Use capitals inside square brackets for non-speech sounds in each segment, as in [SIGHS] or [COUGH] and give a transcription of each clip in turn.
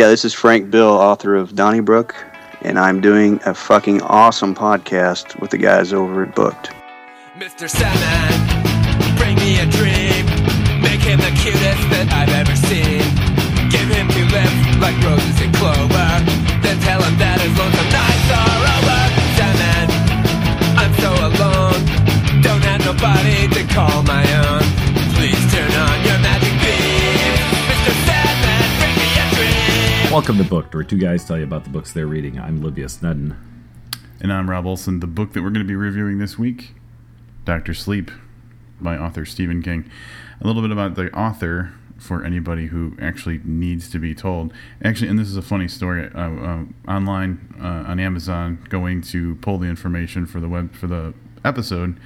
Yeah, this is Frank Bill, author of Donnybrook, and I'm doing a fucking awesome podcast with the guys over at Booked. Mr. Bring me a dream. Make him the cutest that I've ever seen. Give him two lips like roses and clover. Then tell him that his lonesome nights are over. I'm so alone. Don't have nobody to call my Welcome to Booked, where two guys tell you about the books they're reading. I'm Livia Snedden. And I'm Rob Olson. The book that we're going to be reviewing this week, Doctor Sleep, by author Stephen King. A little bit about the author for anybody who actually needs to be told. Actually, and this is a funny story. Uh, uh, online uh, on Amazon, going to pull the information for the web for the episode.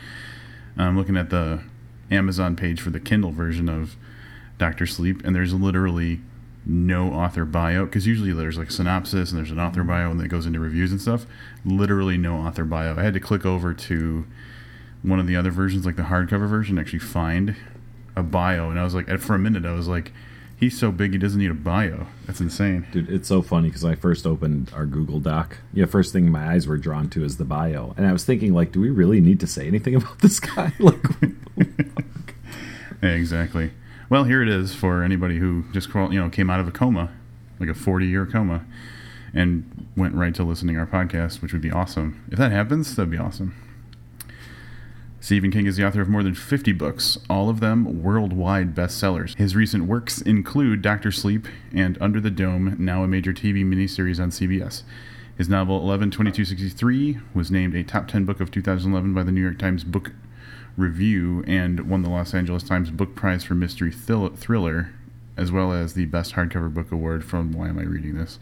I'm looking at the Amazon page for the Kindle version of Doctor Sleep, and there's literally no author bio because usually there's like synopsis and there's an author bio and that goes into reviews and stuff. Literally no author bio. I had to click over to one of the other versions, like the hardcover version, actually find a bio, and I was like, for a minute, I was like, he's so big he doesn't need a bio. That's insane. Dude, it's so funny because I first opened our Google Doc. Yeah, first thing my eyes were drawn to is the bio, and I was thinking, like, do we really need to say anything [LAUGHS] about this guy? [LAUGHS] like, Yeah, [LAUGHS] exactly. Well, here it is for anybody who just crawl- you know came out of a coma, like a 40 year coma, and went right to listening our podcast, which would be awesome. If that happens, that'd be awesome. Stephen King is the author of more than 50 books, all of them worldwide bestsellers. His recent works include Doctor Sleep and Under the Dome, now a major TV miniseries on CBS. His novel 112263 was named a top 10 book of 2011 by the New York Times Book Review and won the Los Angeles Times Book Prize for Mystery Thrill- Thriller, as well as the Best Hardcover Book Award from Why Am I Reading This?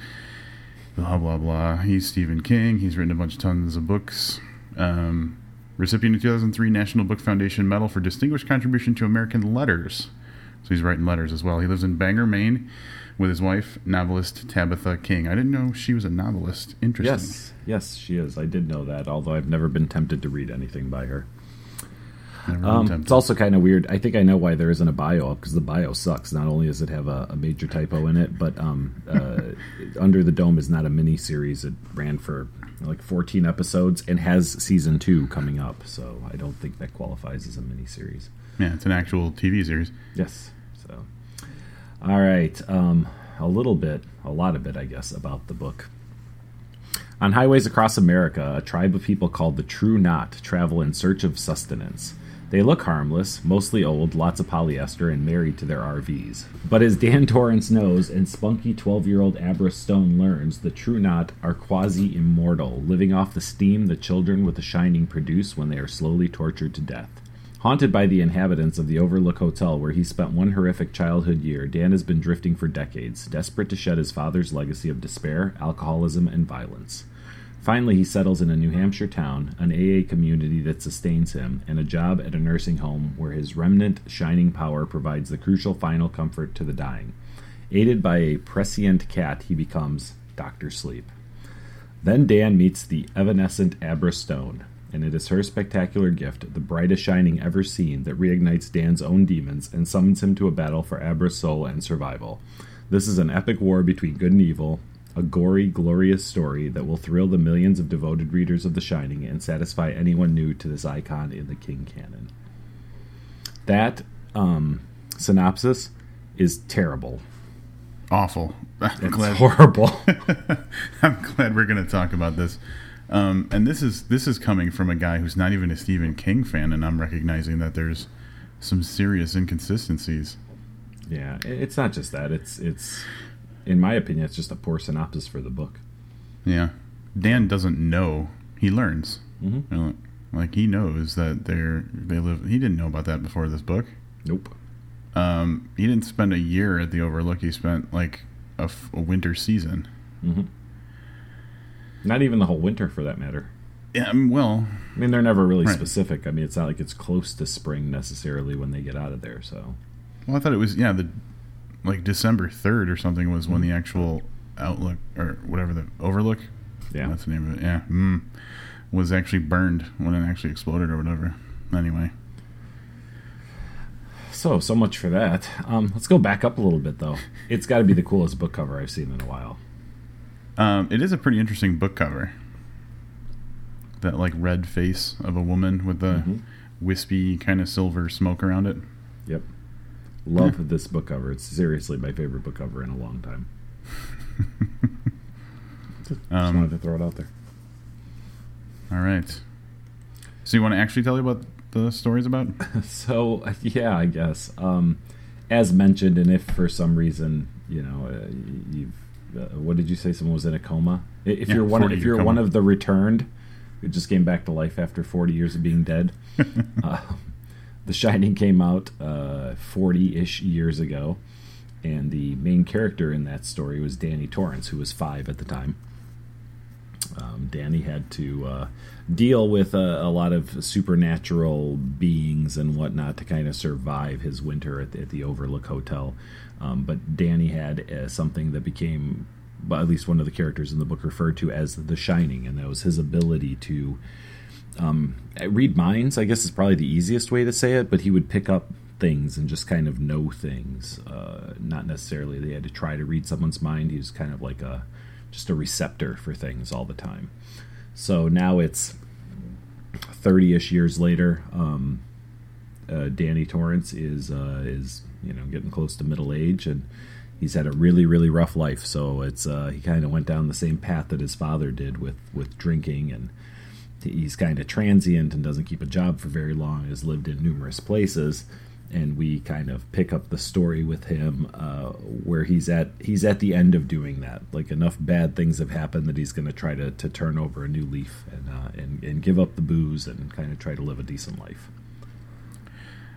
Blah, blah, blah. He's Stephen King. He's written a bunch of tons of books. Um, recipient of 2003 National Book Foundation Medal for Distinguished Contribution to American Letters. So he's writing letters as well. He lives in Bangor, Maine, with his wife, novelist Tabitha King. I didn't know she was a novelist. Interesting. yes, yes, she is. I did know that, although I've never been tempted to read anything by her. Um, it's also kind of weird. I think I know why there isn't a bio up because the bio sucks. Not only does it have a, a major typo in it, but um, uh, [LAUGHS] Under the Dome is not a mini series. It ran for like 14 episodes and has season two coming up. So I don't think that qualifies as a mini series. yeah, it's an actual TV series. Yes. So, all right. Um, a little bit, a lot of it, I guess, about the book. On highways across America, a tribe of people called the True Knot travel in search of sustenance. They look harmless, mostly old, lots of polyester, and married to their RVs. But as Dan [LAUGHS] Torrance knows and spunky 12 year old Abra Stone learns, the True Knot are quasi immortal, living off the steam the children with the Shining produce when they are slowly tortured to death. Haunted by the inhabitants of the Overlook Hotel where he spent one horrific childhood year, Dan has been drifting for decades, desperate to shed his father's legacy of despair, alcoholism, and violence. Finally, he settles in a New Hampshire town, an AA community that sustains him, and a job at a nursing home where his remnant shining power provides the crucial final comfort to the dying. Aided by a prescient cat, he becomes Dr. Sleep. Then Dan meets the evanescent Abra Stone, and it is her spectacular gift, the brightest shining ever seen, that reignites Dan's own demons and summons him to a battle for Abra's soul and survival. This is an epic war between good and evil, a gory, glorious story that will thrill the millions of devoted readers of The Shining and satisfy anyone new to this icon in the King canon. That um, synopsis is terrible. Awful. [LAUGHS] I'm It's glad, horrible. [LAUGHS] I'm glad we're going to talk about this. Um, and this is this is coming from a guy who's not even a Stephen King fan, and I'm recognizing that there's some serious inconsistencies. Yeah, it's not just that. It's it's in my opinion, it's just a poor synopsis for the book. Yeah, Dan doesn't know. He learns. Mhm. You know, like he knows that they're they live. He didn't know about that before this book. Nope. Um, he didn't spend a year at the Overlook. He spent like a, f- a winter season. hmm Not even the whole winter, for that matter. Yeah, I mean, well, I mean, they're never really Right. specific. I mean, it's not like it's close to spring necessarily when they get out of there. So well, I thought it was yeah the like December third or something was when the actual Outlook or whatever the Overlook. yeah, that's the name of it. Yeah, mm, was actually burned when it actually exploded or whatever. Anyway, So, so much for that. Um, let's go back up a little bit, though. It's got to be the coolest book cover I've seen in a while. Um, it is a pretty interesting book cover. That like red face of a woman with the Mhm. wispy kind of silver smoke around it. Yep. Love this book cover. It's seriously my favorite book cover in a long time. [LAUGHS] Just Um, wanted to throw it out there. All right. So you want to actually tell you what the story's about? [LAUGHS] So yeah, I guess. Um, as mentioned, and if for some reason you know uh, you've, uh, what did you say? Someone was in a coma. If Yeah, you're one, 40 if you're one of the returned, who just came back to life after 40 years of being dead. uh, [LAUGHS] the Shining came out uh, 40-ish years ago, and the main character in that story was Danny Torrance, who was five at the time. Um, Danny had to uh, deal with a, a lot of supernatural beings and whatnot to kind of survive his winter at the, at the Overlook Hotel. Um, but Danny had uh, something that became, well, at least one of the characters in the book referred to as the Shining, and that was his ability to um, read minds. I guess is probably the easiest way to say it. But he would pick up things and just kind of know things. Uh, not necessarily they had to try to read someone's mind. He was kind of like a just a receptor for things all the time. So now it's 30-ish years later. Um, uh, Danny Torrance is uh, is you know getting close to middle age and he's had a really really rough life. So it's uh, he kind of went down the same path that his father did with with drinking and he's kind of transient and doesn't keep a job for very long. Has lived in numerous places, and we kind of pick up the story with him uh, where he's at. He's at the end of doing that. Like enough bad things have happened that he's going to try to turn over a new leaf and uh, and and give up the booze and kind of try to live a decent life.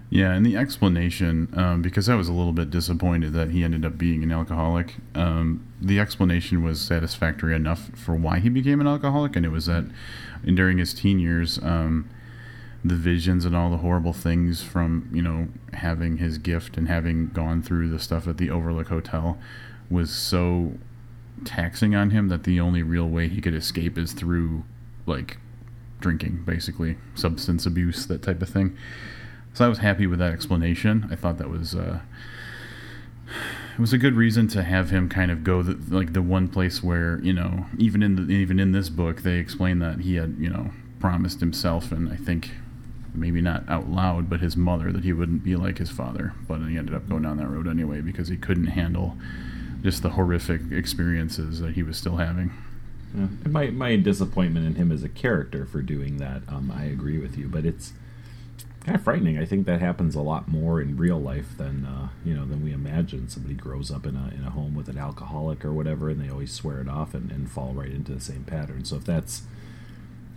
Yeah, and the explanation, um, because I was a little bit disappointed that he ended up being an alcoholic, um, the explanation was satisfactory enough for why he became an alcoholic, and it was that during his teen years, um, the visions and all the horrible things from, you know, having his gift and having gone through the stuff at the Overlook Hotel was so taxing on him that the only real way he could escape is through, like, drinking, basically, substance abuse, that type of thing. So I was happy with that explanation. I thought that was uh, it was a good reason to have him kind of go the, like the one place where you know even in the, even in this book they explain that he had you know promised himself and I think maybe not out loud but his mother that he wouldn't be like his father. But he ended up going down that road anyway because he couldn't handle just the horrific experiences that he was still having. Yeah. My my disappointment in him as a character for doing that, um, I agree with you, but it's kind of frightening. I think that happens a lot more in real life than uh, you know than we imagine. Somebody grows up in a in a home with an alcoholic or whatever, and they always swear it off and, and fall right into the same pattern. So if that's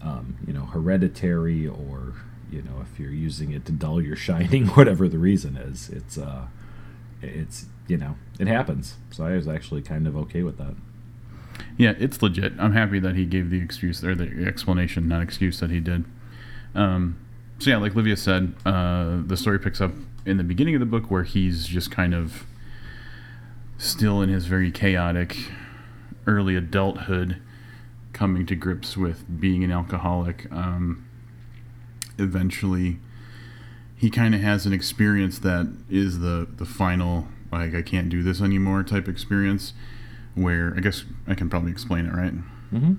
um, you know hereditary or you know if you're using it to dull your [LAUGHS] shining, whatever the reason is, it's uh, it's you know it happens. So I was actually kind of okay with that. Yeah, it's legit. I'm happy that he gave the excuse or the explanation, not excuse that he did. Um, so yeah, like Livia said, uh, the story picks up in the beginning of the book where he's just kind of still in his very chaotic early adulthood, coming to grips with being an alcoholic. Um, eventually, he kind of has an experience that is the the final like I can't do this anymore type experience where I guess I can probably explain it, right? Mm-hmm.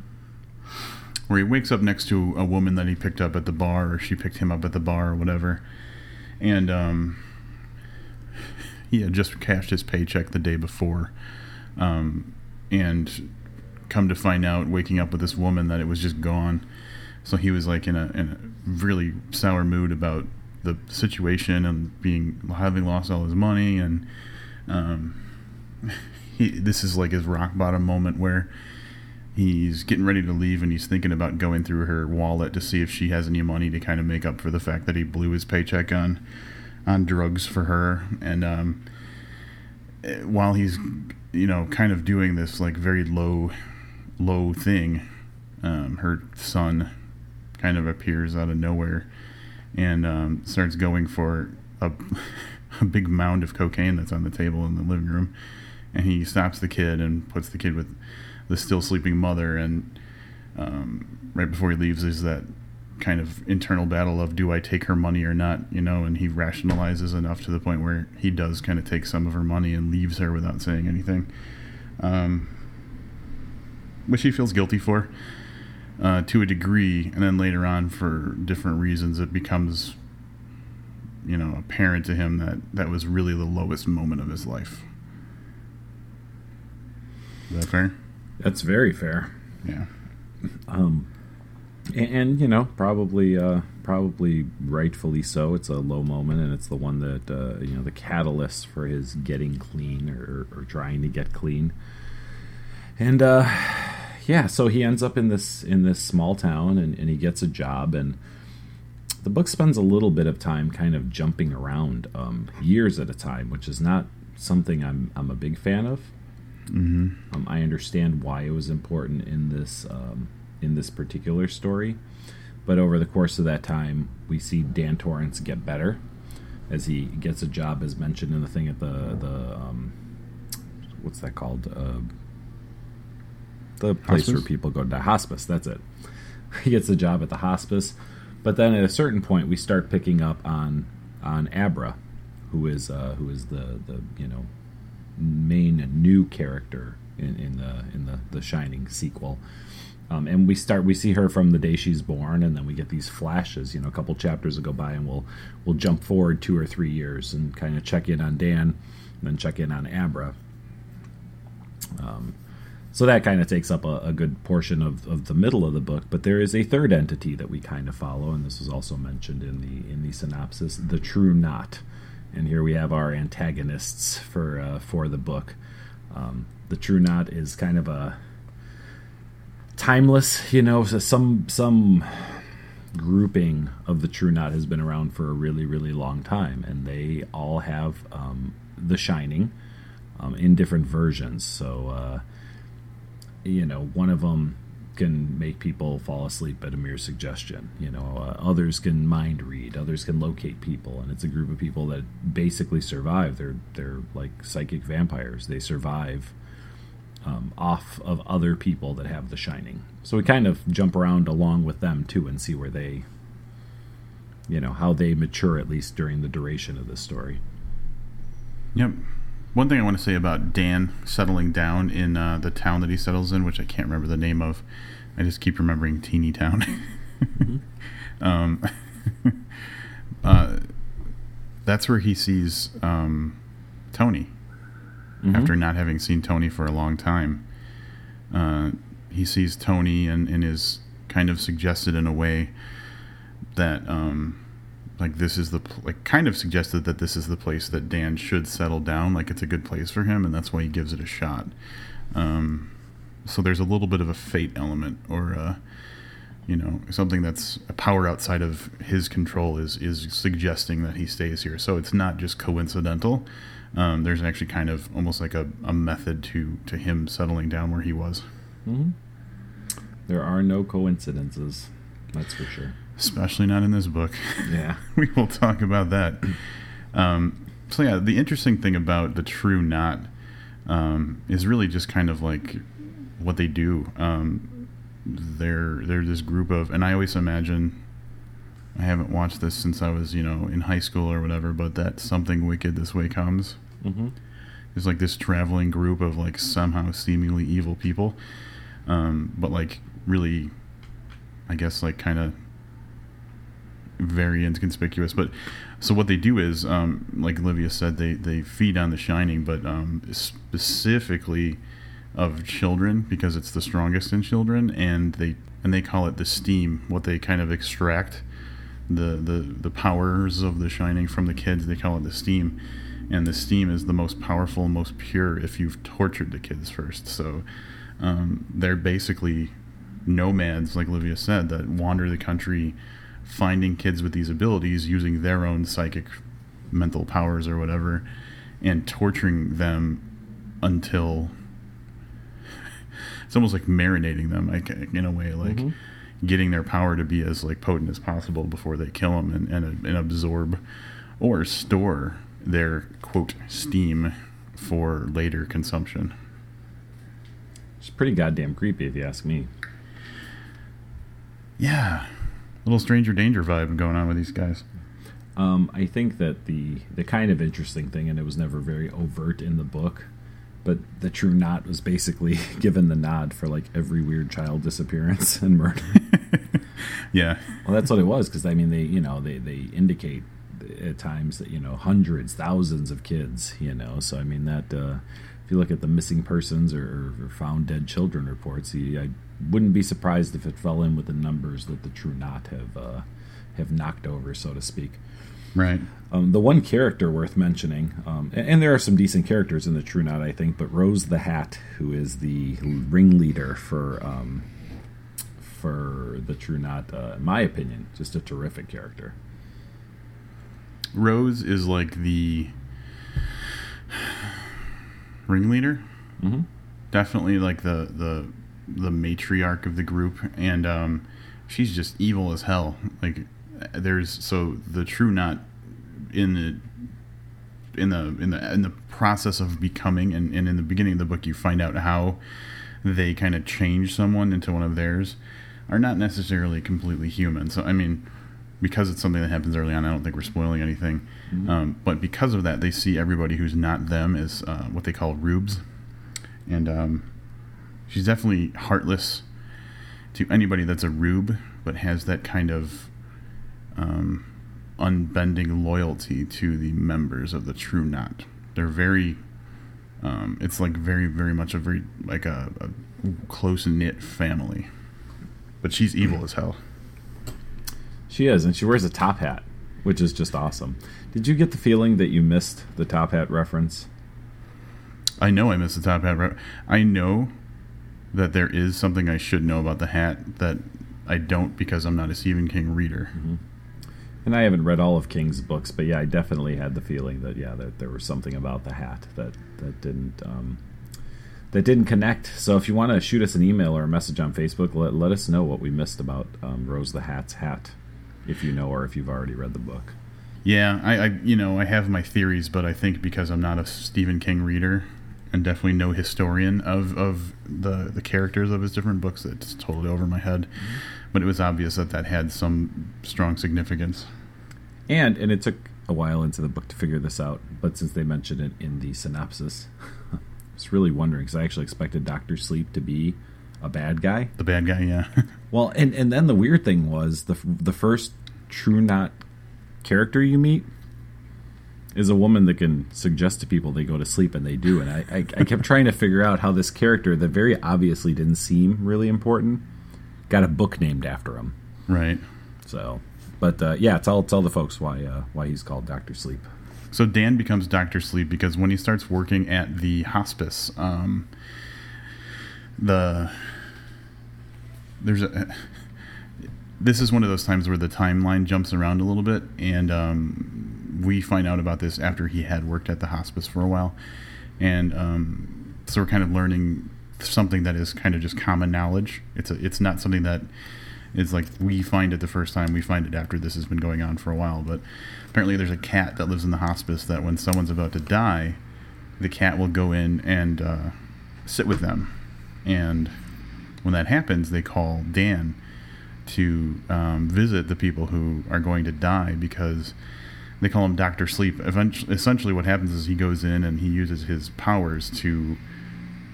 Where he wakes up next to a woman that he picked up at the bar, or she picked him up at the bar, or whatever, and um, he had just cashed his paycheck the day before, um, and come to find out, waking up with this woman, that it was just gone. So he was like in a, in a really sour mood about the situation and being having lost all his money and um, [LAUGHS] he, this is like his rock bottom moment where he's getting ready to leave and he's thinking about going through her wallet to see if she has any money to kind of make up for the fact that he blew his paycheck on on drugs for her. And um, eh, while he's you know kind of doing this like very low low thing um, her son kind of appears out of nowhere and um, starts going for a, [LAUGHS] a big mound of cocaine that's on the table in the living room. And he stops the kid and puts the kid with the still sleeping mother and um, right before he leaves is that kind of internal battle of do I take her money or not, you know, and he rationalizes enough to the point where he does kind of take some of her money and leaves her without saying anything. Um, which he feels guilty for uh, to a degree, and then later on, for different reasons, it becomes, you know, apparent to him that that was really the lowest moment of his life. Is that fair? That's very fair. Yeah. [LAUGHS] Um, and, and you know, probably, uh, probably rightfully so. It's a low moment, and it's the one that uh, you know the catalyst for his getting clean or, or trying to get clean. And uh, yeah, so he ends up in this in this small town, and, and he gets a job, and the book spends a little bit of time kind of jumping around um, years at a time, which is not something I'm I'm a big fan of. Mm-hmm. Um, I understand why it was important in this um, in this particular story, but over the course of that time, we see Dan Torrance get better as he gets a job, as mentioned in the thing at the the um, what's that called? Uh, the place Hospice? where people go to hospice. That's it. [LAUGHS] He gets a job at the hospice, but then at a certain point, we start picking up on on Abra, who is uh, who is the the you know main new character in, in the in the the Shining sequel. Um, and we start we see her from the day she's born, and then we get these flashes. You know, a couple chapters will go by, and we'll we'll jump forward two or three years and kind of check in on Dan, and then check in on Abra. Um, so that kind of takes up a, a good portion of, of the middle of the book. But there is a third entity that we kind of follow, and this was also mentioned in the in the synopsis: the True Knot. And here we have our antagonists for uh, for the book. Um, the True Knot is kind of a timeless, you know, so some some grouping of the True Knot has been around for a really really long time, and they all have um, the Shining um, in different versions. So. Uh, you know, one of them can make people fall asleep at a mere suggestion. You know, uh, others can mind read, others can locate people, and it's a group of people that basically survive. They're they're like psychic vampires. They survive um, off of other people that have the shining. So we kind of jump around along with them too, and see where they, you know, how they mature at least during the duration of this story. Yep. One thing I want to say about Dan settling down in uh, the town that he settles in, which I can't remember the name of. I just keep remembering Teeny Town. [LAUGHS] um, [LAUGHS] uh, that's where he sees um, Tony. After not having seen Tony for a long time, uh, he sees Tony and, and is kind of suggested in a way that um, like this is the like kind of suggested that this is the place that Dan should settle down. Like it's a good place for him and that's why he gives it a shot. Um, so there's a little bit of a fate element or uh, you know something that's a power outside of his control is is suggesting that he stays here. So it's not just coincidental. Um, there's actually kind of almost like a, a method to to him settling down where he was. There are no coincidences, that's for sure. Especially not in this book [LAUGHS] Yeah. we will talk about that. Um, so yeah, the interesting thing about the True Knot um, is really just kind of like what they do. Um, they're they're this group of, and I always imagine. I haven't watched this since I was, you know, in high school or whatever, but that something wicked this way comes. Mm-hmm. There's like this traveling group of like somehow seemingly evil people, um, but like really, I guess like kind of very inconspicuous. But so what they do is, um, like Olivia said, they they feed on the shining, but um, specifically of children because it's the strongest in children, and they and they call it the steam. What they kind of extract the the the powers of the shining from the kids. They call it the steam, and the steam is the most powerful, most pure if you've tortured the kids first. So um, they're basically nomads, like Olivia said, that wander the country, finding kids with these abilities, using their own psychic, mental powers or whatever, and torturing them until [LAUGHS] it's almost like marinating them, like in a way, like mm-hmm. getting their power to be as like potent as possible before they kill them and, and, and absorb or store their quote steam for later consumption. It's pretty goddamn creepy, if you ask me. Yeah. Little stranger danger vibe going on with these guys. Um, I think that the the kind of interesting thing, and it was never very overt in the book, but the True Knot was basically [LAUGHS] given the nod for like every weird child disappearance and murder. [LAUGHS] Yeah, well, that's what it was because I mean they you know they they indicate at times that you know hundreds, thousands of kids, you know. So I mean that uh, if you look at the missing persons or, or found dead children reports, you, I wouldn't be surprised if it fell in with the numbers that the True Knot have uh, have knocked over, so to speak. right. Um, the one character worth mentioning, um, and, and there are some decent characters in the True Knot, I think, but Rose the Hat, who is the ringleader for um, for the True Knot, uh, in my opinion, just a terrific character. Rose is like the ringleader. Mhm. Definitely like the the the matriarch of the group, and um, she's just evil as hell. Like there's so the true knot in the in the in the in the process of becoming, and, and in the beginning of the book, you find out how they kind of change someone into one of theirs are not necessarily completely human. So I mean, because it's something that happens early on, I don't think we're spoiling anything. Um, but because of that, they see everybody who's not them as uh, what they call rubes, and um, she's definitely heartless to anybody that's a rube, but has that kind of um, unbending loyalty to the members of the True Knot. They're very. Um, it's like very, very much a very like a, a close knit family, but she's evil as hell. She is, and she wears a top hat, which is just awesome. Did you get the feeling that you missed the top hat reference? I know I missed the top hat. Right? I know that there is something I should know about the hat that I don't because I'm not a Stephen King reader. And I haven't read all of King's books, but yeah, I definitely had the feeling that yeah, that there was something about the hat that that didn't um, that didn't connect. So if you want to shoot us an email or a message on Facebook, let let us know what we missed about um, Rose the Hat's hat, if you know or if you've already read the book. Yeah, I, I you know I have my theories, but I think because I'm not a Stephen King reader and definitely no historian of, of the the characters of his different books, it's totally over my head. Mm-hmm. But it was obvious that that had some strong significance. And and it took a while into the book to figure this out, but since they mentioned it in the synopsis, [LAUGHS] I was really wondering because I actually expected Doctor Sleep to be a bad guy. The bad guy, yeah. [LAUGHS] Well, and and then the weird thing was the the first True Knot character you meet is a woman that can suggest to people they go to sleep and they do. And I, I, I kept trying to figure out how this character that very obviously didn't seem really important got a book named after him. right. So, but uh, yeah, tell tell the folks why uh, why he's called Doctor Sleep. So Dan becomes Doctor Sleep because when he starts working at the hospice, um, the there's a this is one of those times where the timeline jumps around a little bit, and um, we find out about this after he had worked at the hospice for a while, and um, so we're kind of learning something that is kind of just common knowledge. It's a, it's not something that is like we find it the first time. We find it after this has been going on for a while. But apparently, there's a cat that lives in the hospice that when someone's about to die, the cat will go in and uh, sit with them, and when that happens, they call Dan to um, visit the people who are going to die because they call him Doctor Sleep. Eventually, essentially, what happens is he goes in and he uses his powers to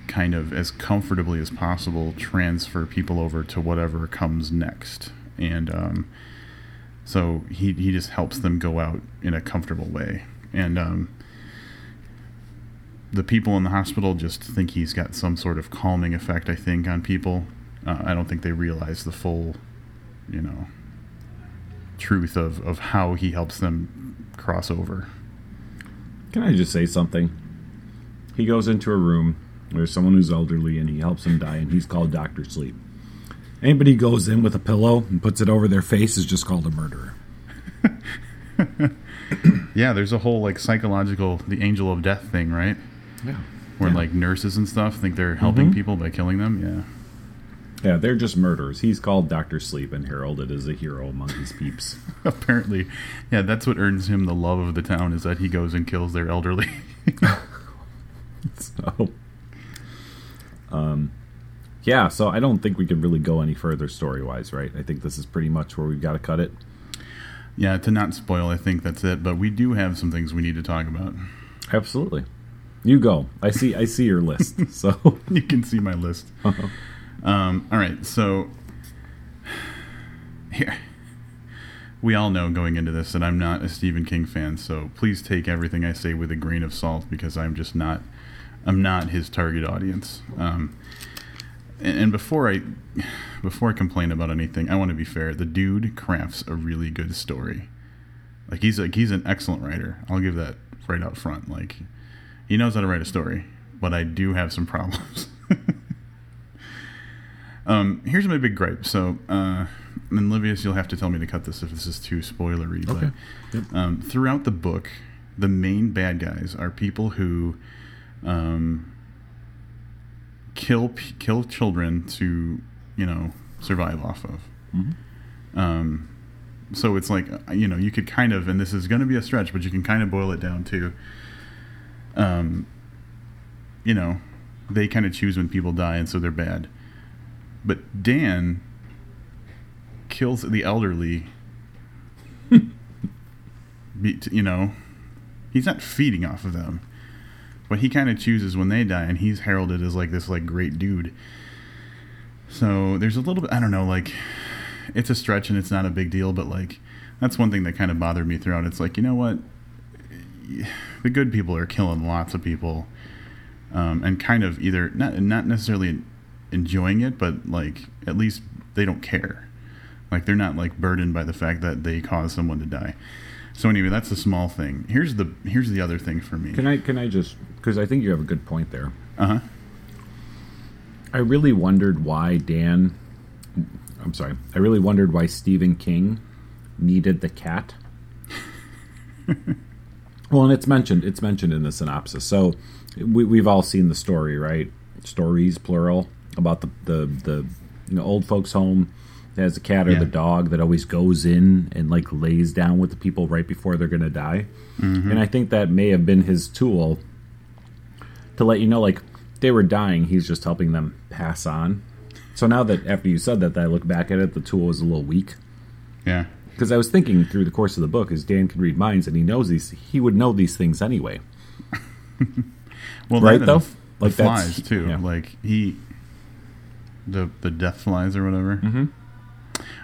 kind of as comfortably as possible transfer people over to whatever comes next, and um, so he he just helps them go out in a comfortable way, and um, the people in the hospital just think he's got some sort of calming effect. I think on people. Uh, I don't think they realize the full, you know, truth of of how he helps them cross over. Can I just say something? He goes into a room. There's someone who's elderly, and he helps him die, and he's called Doctor Sleep. Anybody who goes in with a pillow and puts it over their face is just called a murderer. [LAUGHS] Yeah, there's a whole like psychological the angel of death thing, right? Yeah. Where Yeah. like nurses and stuff think they're helping mm-hmm. people by killing them. Yeah. Yeah, they're just murderers. He's called Doctor Sleep and heralded as a hero among his peeps. [LAUGHS] Apparently, yeah, that's what earns him the love of the town is that he goes and kills their elderly. [LAUGHS] so, um, yeah, so I don't think we can really go any further story wise, right? I think this is pretty much where we've got to cut it. Yeah, to not spoil, I think that's it. But we do have some things we need to talk about. Absolutely. You go. I see. I see your list. [LAUGHS] So you can see my list. Um, all right, so here we all know going into this that I'm not a Stephen King fan. So please take everything I say with a grain of salt because I'm just not. I'm not his target audience. Um, and, and before I before I complain about anything, I want to be fair. The dude crafts a really good story. Like he's like he's an excellent writer. I'll give that right out front. Like he knows how to write a story, but I do have some [LAUGHS] problems. Um, here's my big gripe. So, uh, and Livius, you'll have to tell me to cut this if this is too spoilery. Okay. But um, throughout the book, the main bad guys are people who um, kill kill children to you know survive off of. Um, so it's like uh, you know you could kind of, and this is going to be a stretch, but you can kind of boil it down to, um, you know, they kind of choose when people die, and so they're bad. But Dan kills the elderly. [LAUGHS] be, you know, he's not feeding off of them, but he kind of chooses when they die, and he's heralded as like this like great dude. So there's a little bit I don't know like it's a stretch and it's not a big deal, but like that's one thing that kind of bothered me throughout. It's like you know what, the good people are killing lots of people, um, and kind of either not not necessarily enjoying it, but like at least they don't care. Like they're not like burdened by the fact that they caused someone to die. So anyway, that's a small thing. Here's the here's the other thing for me. can I can I just because I think you have a good point there. Uh huh. I really wondered why Dan. I'm sorry. I really wondered why Stephen King needed the cat. [LAUGHS] well, and it's mentioned. It's mentioned in the synopsis. So we, we've all seen the story, right? Stories plural about the the the you know, old folks' home that has a cat or Yeah. the dog that always goes in and like lays down with the people right before they're going to die. Mm-hmm. And I think that may have been his tool to let you know, like they were dying. He's just helping them pass on. So now that after you said that, that I look back at it, the tool was a little weak Yeah. because I was thinking through the course of the book, as Dan can read minds and he knows these, he would know these things anyway. [LAUGHS] Well, Right, though? the Like, that's- flies too. yeah. Like he, the the death flies or whatever. Mhm.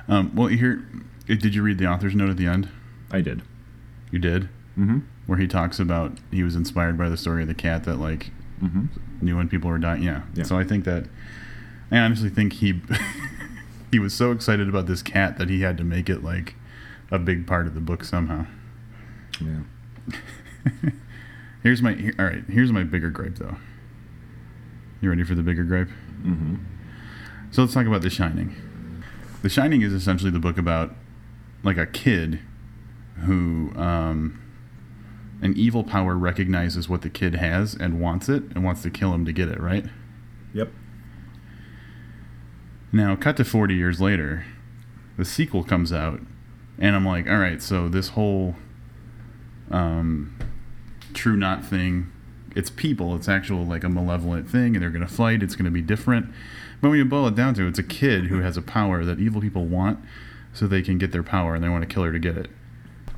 Um, well, here, did you read the author's note at the end? I did. You did, Mm-hmm. where he talks about he was inspired by the story of the cat that like Mm-hmm. knew when people were dying. Yeah. Yeah. So I think that I honestly think he [LAUGHS] he was so excited about this cat that he had to make it like a big part of the book somehow. Yeah. [LAUGHS] Here's my here, all right. Here's my bigger gripe though. You ready for the bigger gripe? Mm-hmm. So let's talk about The Shining. The Shining is essentially the book about like a kid who um, an evil power recognizes what the kid has and wants it and wants to kill him to get it, right? Yep. Now, cut to 40 years later, the sequel comes out, and I'm like, all right, so this whole um, true knot thing, it's people, it's actual like a malevolent thing, and they're going to fight, it's going to be different. But when you boil it down to it, it's a kid who has a power that evil people want so they can get their power and they want to kill her to get it.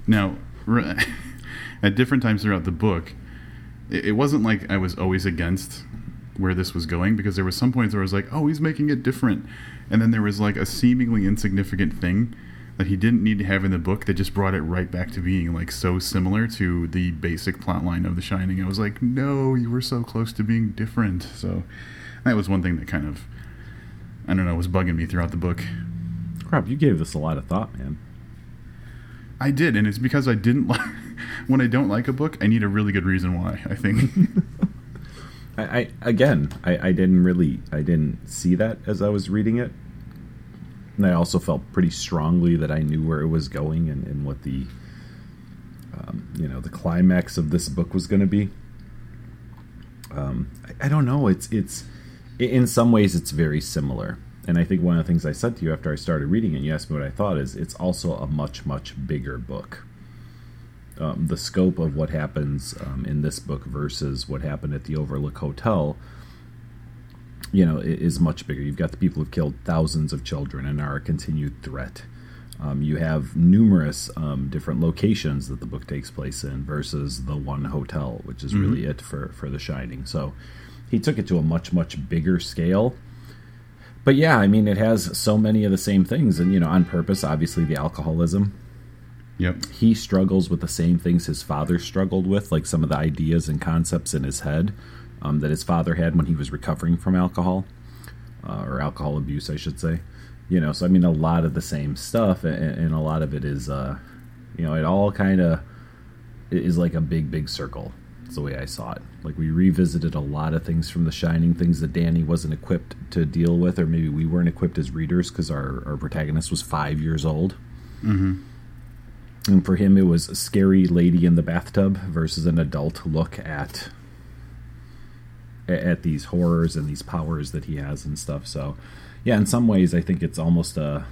Now, [LAUGHS] at different times throughout the book, it wasn't like I was always against where this was going because there was some points where I was like, oh, he's making it different. And then there was like a seemingly insignificant thing that he didn't need to have in the book that just brought it right back to being like so similar to the basic plot line of The Shining. I was like, no, you were so close to being different. So that was one thing that kind of, I don't know, it was bugging me throughout the book. Crap, you gave this a lot of thought, man. I did, and it's because I didn't [LAUGHS] like. when I don't like a book, I need a really good reason why. I think. [LAUGHS] I, I again, I, I didn't really, I didn't see that as I was reading it, and I also felt pretty strongly that I knew where it was going and, and what the, um, you know, the climax of this book was going to be. Um, I, I don't know. It's it's in some ways it's very similar, and I think one of the things I said to you after I started reading it, and you asked me what I thought, is it's also a much much bigger book um, the scope of what happens um, in this book versus what happened at the Overlook Hotel you know, is much bigger. You've got the people who've killed thousands of children and are a continued threat. Um, you have numerous um, different locations that the book takes place in versus the one hotel, which is really it for, for The Shining. So he took it to a much, much bigger scale. But yeah, I mean, it has so many of the same things. And, you know, on purpose, obviously, the alcoholism. Yep. He struggles with the same things his father struggled with, like some of the ideas and concepts in his head um, that his father had when he was recovering from alcohol uh, or alcohol abuse, I should say. You know, so I mean, a lot of the same stuff, and, and a lot of it is, uh, you know, it all kind of is like a big, big circle. That's the way I saw it. Like we revisited a lot of things from The Shining, things that Danny wasn't equipped to deal with, or maybe we weren't equipped as readers because our, our protagonist was five years old. Mm-hmm. And for him, it was a scary lady in the bathtub versus an adult look at at these horrors and these powers that he has and stuff. So, yeah, in some ways, I think it's almost a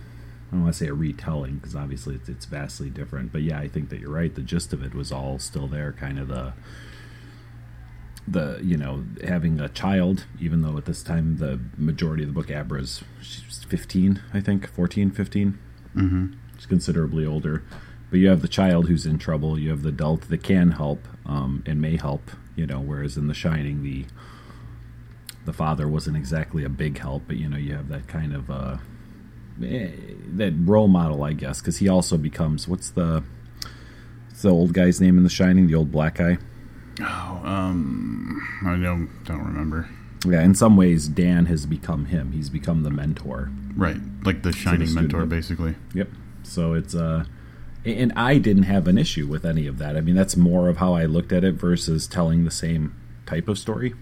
I don't want to say a retelling because obviously it's, it's vastly different. But yeah, I think that you're right. The gist of it was all still there. Kind of the the you know having a child, even though at this time the majority of the book Abra's she's 15, I think 14, 15. Mm-hmm. She's considerably older. But you have the child who's in trouble. You have the adult that can help um, and may help. You know, whereas in The Shining, the the father wasn't exactly a big help, but you know, you have that kind of uh, eh, that role model, I guess, because he also becomes what's the what's the old guy's name in The Shining, the old black guy. Oh, um, I don't don't remember. Yeah, in some ways, Dan has become him. He's become the mentor. Right, like the shining mentor, basically. Yep. So it's uh and I didn't have an issue with any of that. I mean, that's more of how I looked at it versus telling the same type of story.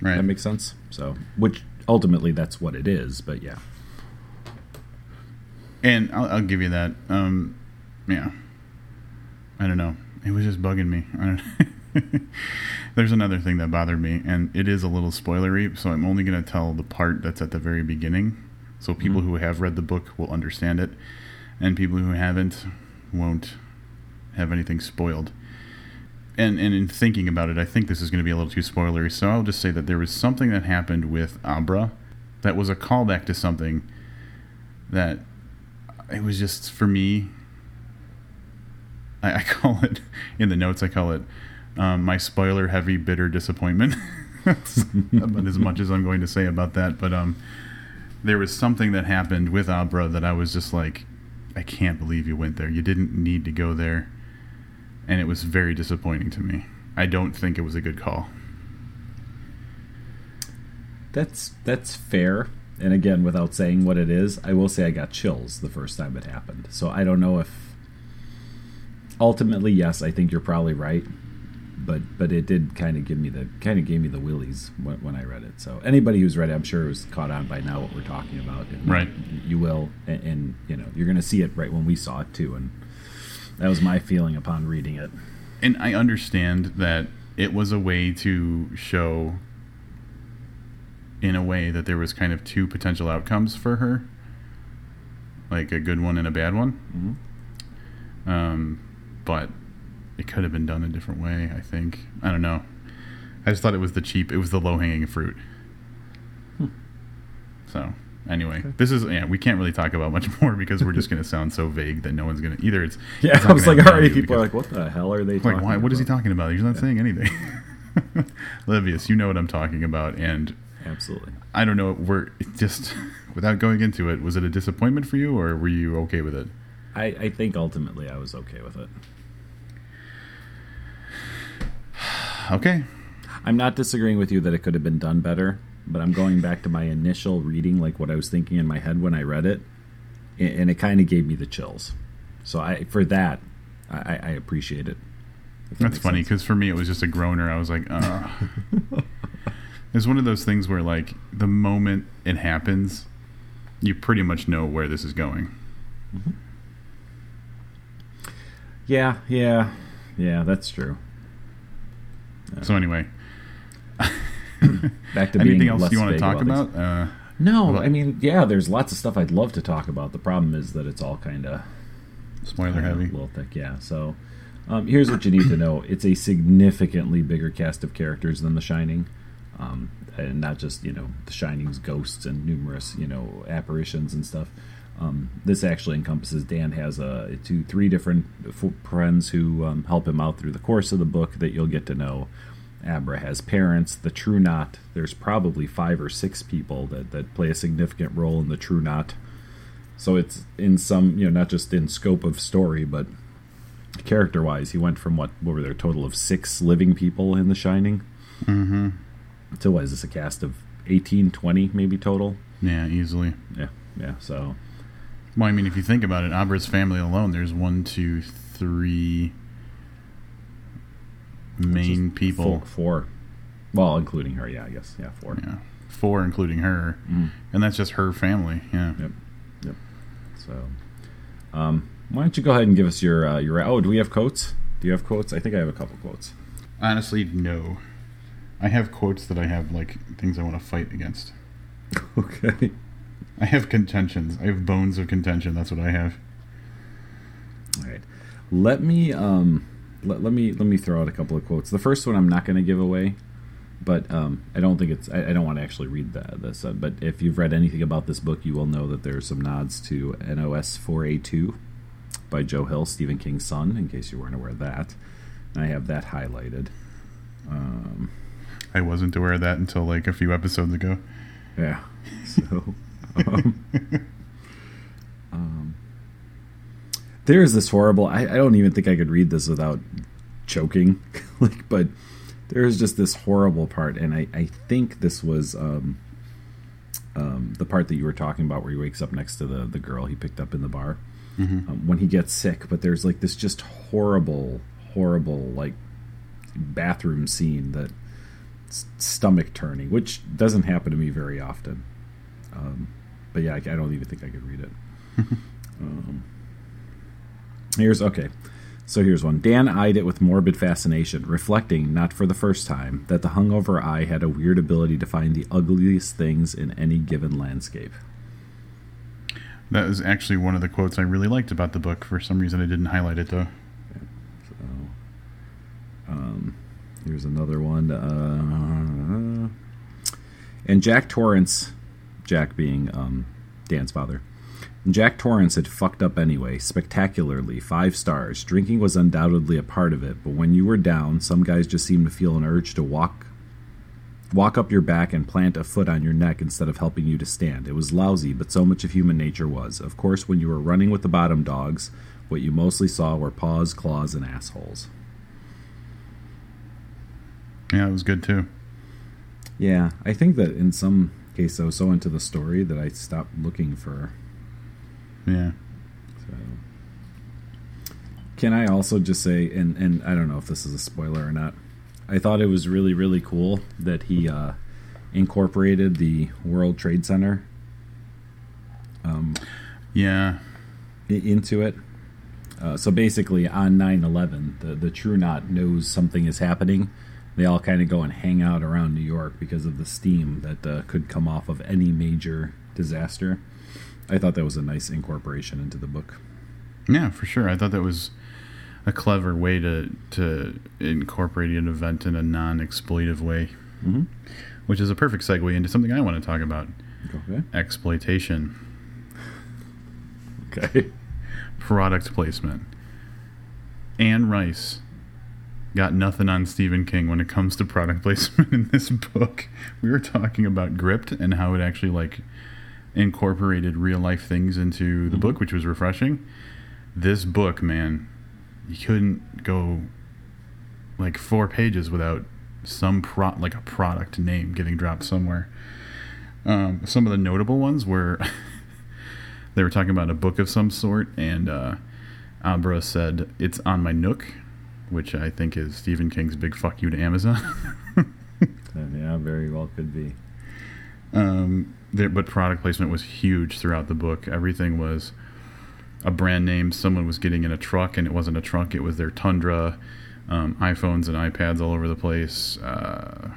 Right. That makes sense. So, which ultimately that's what it is, but yeah. And I'll, I'll give you that. Um, yeah. I don't know. It was just bugging me. [LAUGHS] [LAUGHS] There's another thing that bothered me, and it is a little spoilery, so I'm only going to tell the part that's at the very beginning. So mm-hmm. people who have read the book will understand it, and people who haven't won't have anything spoiled. And, and in thinking about it, I think this is going to be a little too spoilery, so I'll just say that there was something that happened with Abra that was a callback to something that it was just for me. I [LAUGHS] call it in the notes. I call it um, my spoiler heavy bitter disappointment. About [LAUGHS] as much as I'm going to say about that. But um, there was something that happened with Abra that I was just like, I can't believe you went there. You didn't need to go there, and it was very disappointing to me. I don't think it was a good call. That's that's fair. And again, without saying what it is, I will say I got chills the first time it happened. So I don't know if ultimately, yes, I think you're probably right. But but it did kind of give me the kind of gave me the willies when, when I read it. So anybody who's read it, I'm sure is caught on by now what we're talking about. And Right. You will, and, and you know you're going to see it right when we saw it too. And that was my feeling upon reading it. and I understand that it was a way to show in a way that there was kind of two potential outcomes for her like a good one and a bad one um, but it could have been done a different way i think i don't know i just thought it was the cheap it was the low-hanging fruit hmm. so anyway this is yeah we can't really talk about much [LAUGHS] more because we're just going to sound so vague that no one's going to either it's Yeah, it's I was like, already people are like, what the hell are they talking like, why, what is he talking about? He's not saying anything. [LAUGHS] Livius, you know what I'm talking about, and Absolutely. I don't know. We're just [LAUGHS] without going into it. Was it a disappointment for you, or were you okay with it? I, I think ultimately I was okay with it. Okay, I'm not disagreeing with you that it could have been done better, but I'm going back to my initial reading, like what I was thinking in my head when I read it, and it kind of gave me the chills. So I, for that, I, I appreciate it. That that's funny because for me it was just a groaner. I was like, uh. [LAUGHS] it's one of those things where like the moment it happens, you pretty much know where this is going. Yeah, yeah, yeah. That's true. So anyway, [COUGHS] Back to anything else you want to talk things. about? Uh, No, What? I mean, yeah. There's lots of stuff I'd love to talk about. The problem is that it's all kind of spoiler a heavy. little thick. Yeah. So um, here's what you need to know: it's a significantly bigger cast of characters than The Shining. um, and not just you know the Shining's ghosts and numerous you know apparitions and stuff. Um, this actually encompasses Dan has a two three different friends who um, help him out through the course of the book that you'll get to know. Abra has parents. The True Knot. There's probably five or six people that that play a significant role in the True Knot. So it's in some you know not just in scope of story, but character wise, he went from what what were there a total of six living people in The Shining Mm-hmm. to what is this a cast of 18, 20 maybe total? Yeah, easily. Yeah, yeah. So Well, I mean, if you think about it, Abra's family alone, there's one, two, three main people. four, four, well, including her. Yeah, I guess. Yeah, four. Yeah, four, including her, Mm. and that's just her family. Yeah. Yep. Yep. So, um, why don't you go ahead and give us your uh, your? Oh, do we have quotes? Do you have quotes? I think I have a couple quotes. Honestly, no. I have quotes that I have like things I want to fight against. [LAUGHS] Okay. I have contentions. I have bones of contention. That's what I have. All right. Let me um let, let me let me throw out a couple of quotes. The first one I'm not going to give away, but um I don't think it's I, I don't want to actually read the, this. Uh, but if you've read anything about this book, you will know that there's some nods to NOS 4A2 by Joe Hill, Stephen King's son. In case you weren't aware of that, and I have that highlighted. Um, I wasn't aware of that until like a few episodes ago. Yeah. [LAUGHS] So, [LAUGHS] um, um, there's this horrible. I, I don't even think I could read this without choking. [LAUGHS] like, but there's just this horrible part, and I, I think this was um, um, the part that you were talking about where he wakes up next to the the girl he picked up in the bar um, when he gets sick. But there's like this just horrible, horrible like bathroom scene that stomach turning, which doesn't happen to me very often. Um, but yeah, I, I don't even think I could read it. [LAUGHS] um, here's okay. So here's one. Dan eyed it with morbid fascination, reflecting, not for the first time, that the hungover eye had a weird ability to find the ugliest things in any given landscape. That was actually one of the quotes I really liked about the book. For some reason, I didn't highlight it though. So, um, here's another one. Uh, and Jack Torrance, Jack being um, Dan's father. Jack Torrance had fucked up anyway, spectacularly, five stars. Drinking was undoubtedly a part of it, but when you were down, some guys just seemed to feel an urge to walk walk up your back and plant a foot on your neck instead of helping you to stand. It was lousy, but so much of human nature was. Of course, when you were running with the bottom dogs, what you mostly saw were paws, claws, and assholes. Yeah, it was good too. Yeah, I think that in some case I was so into the story that I stopped looking for. Yeah. So. Can I also just say, and and I don't know if this is a spoiler or not. I thought it was really really cool that he uh, incorporated the World Trade Center um, Yeah. into it. Uh, so basically, on 9/11, the the True Knot knows something is happening. They all kind of go and hang out around New York because of the steam that uh, could come off of any major disaster. I thought that was a nice incorporation into the book. Yeah, for sure. I thought that was a clever way to to incorporate an event in a non-exploitive way, Mm-hmm. which is a perfect segue into something I want to talk about: Okay. exploitation, [LAUGHS] Okay. product placement. Anne Rice got nothing on Stephen King when it comes to product [LAUGHS] placement in this book. We were talking about Gripped and how it actually like incorporated real life things into the book, which was refreshing. This book, man, you couldn't go like four pages without some pro like a product name getting dropped somewhere. Um, some of the notable ones were [LAUGHS] they were talking about a book of some sort, and uh, Abra said it's on my Nook, which I think is Stephen King's big fuck you to Amazon. [LAUGHS] Uh, yeah, very well could be. um, there, but product placement was huge throughout the book. Everything was a brand name. Someone was getting in a truck, and it wasn't a truck; it was their Tundra. Um, iPhones and iPads all over the place. Uh,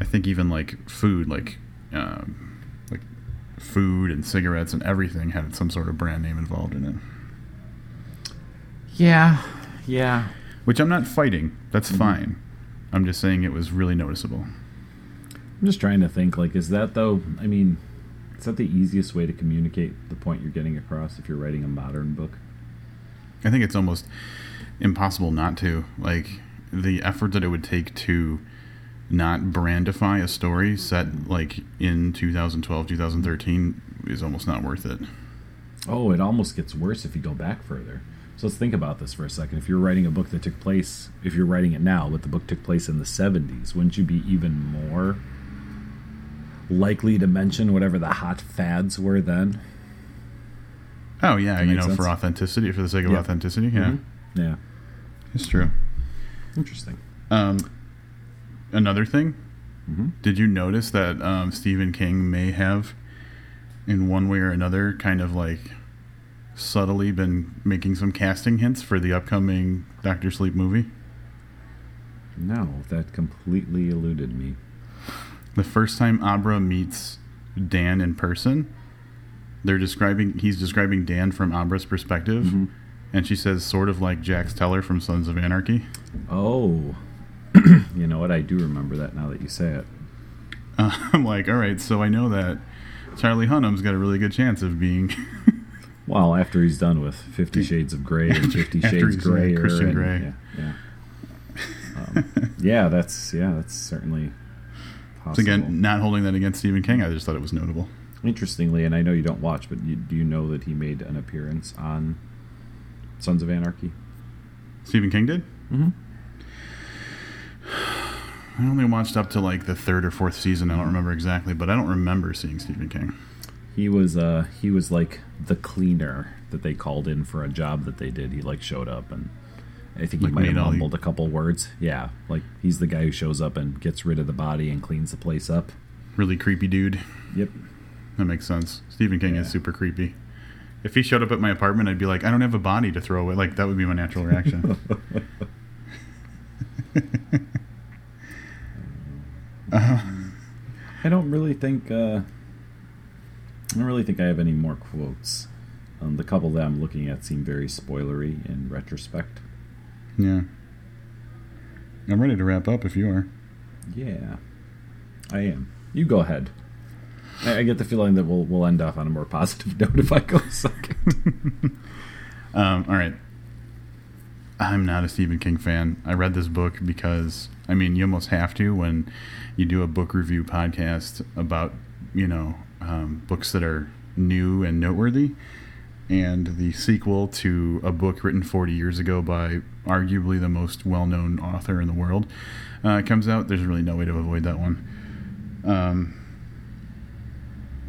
I think even like food, like um, like food and cigarettes and everything had some sort of brand name involved in it. Yeah. Yeah. Which I'm not fighting. That's mm-hmm. fine. I'm just saying it was really noticeable. I'm just trying to think. Like, is that though? I mean, is that the easiest way to communicate the point you're getting across if you're writing a modern book? I think it's almost impossible not to. Like the effort that it would take to not brandify a story set like in 2012, 2013 is almost not worth it. Oh, it almost gets worse if you go back further. So let's think about this for a second. If you're writing a book that took place, if you're writing it now, but the book took place in the 70s, wouldn't you be even more likely to mention whatever the hot fads were then? Oh yeah, you know, for authenticity, for the sake of Yeah. authenticity, yeah, Mhm. Yeah. it's true. Interesting. Um, another thing, Mhm. did you notice that um, Stephen King may have, in one way or another, kind of like subtly been making some casting hints for the upcoming Doctor Sleep movie? No, that completely eluded me. The first time Abra meets Dan in person, they're describing he's describing Dan from Abra's perspective, Mhm. and she says sort of like Jax Teller from Sons of Anarchy. Oh. [CLEARS THROAT] you know what? I do remember that now that you say it. Uh, [LAUGHS] I'm like, all right, so I know that Charlie Hunnam's got a really good chance of being [LAUGHS] Well, after he's done with Fifty Shades of Grey and [LAUGHS] Fifty Shades he's done with Grayer, Christian Grey. yeah, yeah. [LAUGHS] Um, yeah, that's yeah, that's certainly So again, not holding that against Stephen King, I just thought it was notable. Interestingly, and I know you don't watch, but you, do you know that he made an appearance on Sons of Anarchy? Stephen King did. Mm-hmm. I only watched up to like the third or fourth season. I don't remember exactly, but I don't remember seeing Stephen King. He was uh he was like the cleaner that they called in for a job that they did. He like showed up and I think he Like might have made all the- mumbled a couple words. Yeah, like he's the guy who shows up and gets rid of the body and cleans the place up. Really creepy dude. Yep. That makes sense. Stephen King is super creepy. If he showed up at my apartment, I'd be like, I don't have a body to throw away. Like that would be my natural reaction. [LAUGHS] [LAUGHS] uh, I don't really think uh, I don't really think I have any more quotes. Um, the couple that I'm looking at seem very spoilery in retrospect. yeah. I'm ready to wrap up if you are. Yeah, I am. You go ahead. I, I get the feeling that we'll we'll end off on a more positive [LAUGHS] note if I go second. [LAUGHS] Um, all right. I'm not a Stephen King fan. I read this book because, I mean, you almost have to when you do a book review podcast about, you know, um, books that are new and noteworthy. And the sequel to a book written 40 years ago by arguably the most well known author in the world uh, comes out. There's really no way to avoid that one. Um,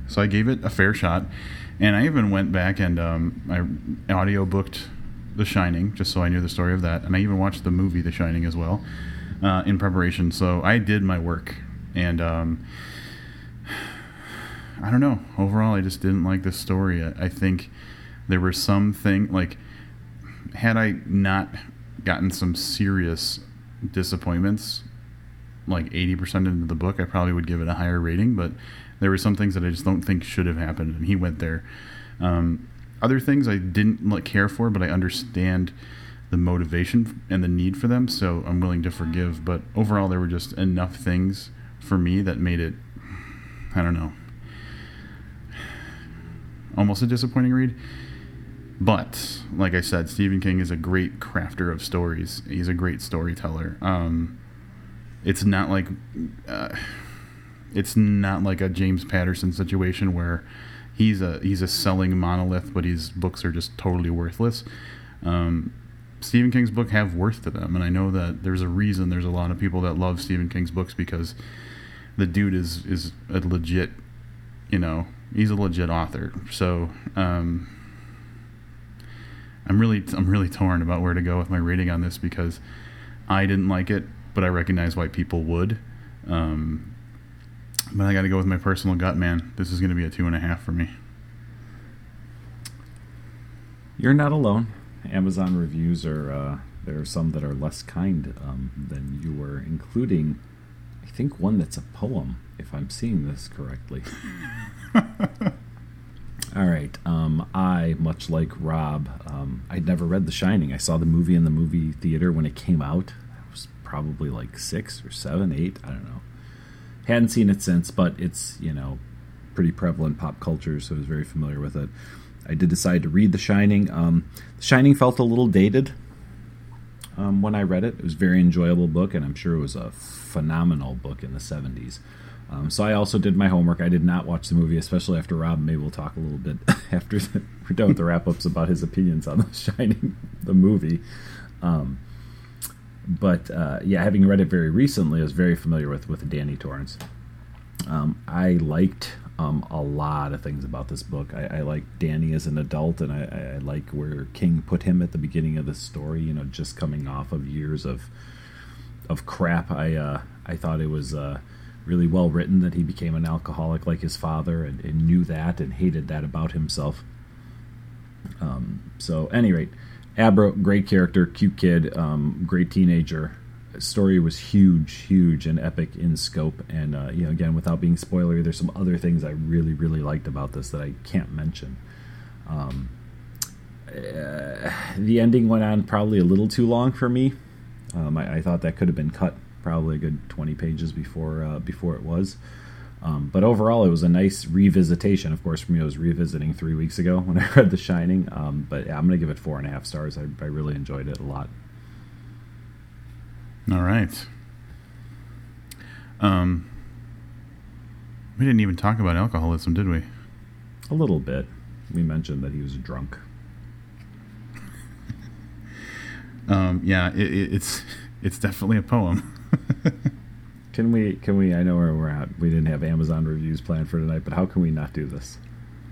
so I gave it a fair shot. And I even went back and um, I audio booked The Shining just so I knew the story of that. And I even watched the movie The Shining as well uh, in preparation. So I did my work. And um, I don't know. Overall, I just didn't like this story. I, I think there were some thing like had I not gotten some serious disappointments, like 80% into the book, I probably would give it a higher rating. But there were some things that I just don't think should have happened, and he went there. Um, other things I didn't like care for, but I understand the motivation and the need for them, so I'm willing to forgive. But overall, there were just enough things for me that made it, I don't know, almost a disappointing read. But like I said, Stephen King is a great crafter of stories. He's a great storyteller. Um, it's not like uh, it's not like a James Patterson situation where he's a he's a selling monolith, but his books are just totally worthless. Um, Stephen King's book have worth to them, and I know that there's a reason. There's a lot of people that love Stephen King's books because the dude is is a legit, you know, he's a legit author. So. Um, I'm really I'm really torn about where to go with my rating on this because I didn't like it, but I recognize why people would. Um, but I got to go with my personal gut, man. This is going to be a two and a half for me. You're not alone. Amazon reviews are uh, there are some that are less kind um, than you were, including I think one that's a poem, if I'm seeing this correctly. [LAUGHS] [LAUGHS] All right. Um, I, much like Rob, um, I'd never read The Shining. I saw the movie in the movie theater when it came out. I was probably like six or seven, eight. I don't know. hadn't seen it since, but it's you know pretty prevalent pop culture, so I was very familiar with it. I did decide to read The Shining. Um, the Shining felt a little dated um, when I read it. It was a very enjoyable book, and I'm sure it was a phenomenal book in the 70s. Um, so I also did my homework. I did not watch the movie, especially after Rob. Maybe we'll talk a little bit [LAUGHS] after the, we're done with the wrap ups about his opinions on [LAUGHS] The Shining, the movie. Um, but uh, yeah, having read it very recently, I was very familiar with with Danny Torrance. Um, I liked um, a lot of things about this book. I, I like Danny as an adult, and I, I, like where King put him at the beginning of the story. You know, just coming off of years of of crap. I uh, I thought it was uh, really well written that he became an alcoholic like his father, and, and knew that and hated that about himself. Um, so, any rate, Abra, great character, cute kid, um, great teenager story was huge, huge, and epic in scope. And uh, you know, again, without being spoilery, there's some other things I really, really liked about this that I can't mention. Um, uh, the ending went on probably a little too long for me. Um, I, I, thought that could have been cut probably a good 20 pages before uh, before it was. Um, but overall, it was a nice revisitation. Of course, for me, I was revisiting three weeks ago [LAUGHS] when I read The Shining. Um, but yeah, I'm going to give it four and a half stars. I, I really enjoyed it a lot. All right. Um, we didn't even talk about alcoholism, did we? A little bit. We mentioned that he was drunk. [LAUGHS] um, yeah, it, it, it's it's definitely a poem. [LAUGHS] [LAUGHS] can we? Can we? I know where we're at. We didn't have Amazon reviews planned for tonight, but how can we not do this?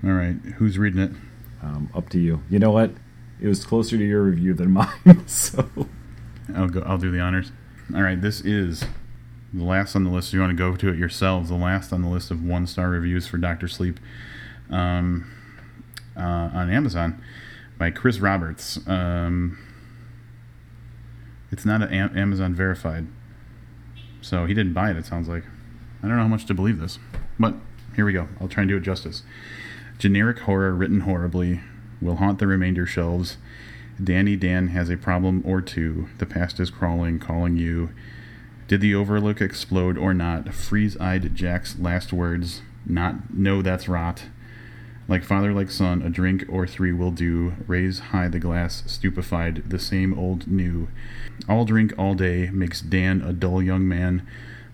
All right, who's reading it? Um, up to you. You know what? It was closer to your review than [LAUGHS] mine, so I'll go. I'll do the honors. All right, this is the last on the list. You want to go to it yourselves. The last on the list of one star reviews for Doctor Sleep um, uh, on Amazon by Chris Roberts. Um, it's not an Amazon verified, so he didn't buy it. It sounds like. I don't know how much to believe this, but here we go. I'll try and do it justice. Generic horror written horribly will haunt the remainder shelves Danny Dan has a problem or two. The past is crawling, calling you. Did the Overlook explode or not? Freeze eyed Jack's last words. Not, no, that's rot. Like father, like son, a drink or three will do. Raise high the glass, stupefied, the same old new. All drink all day makes Dan a dull young man.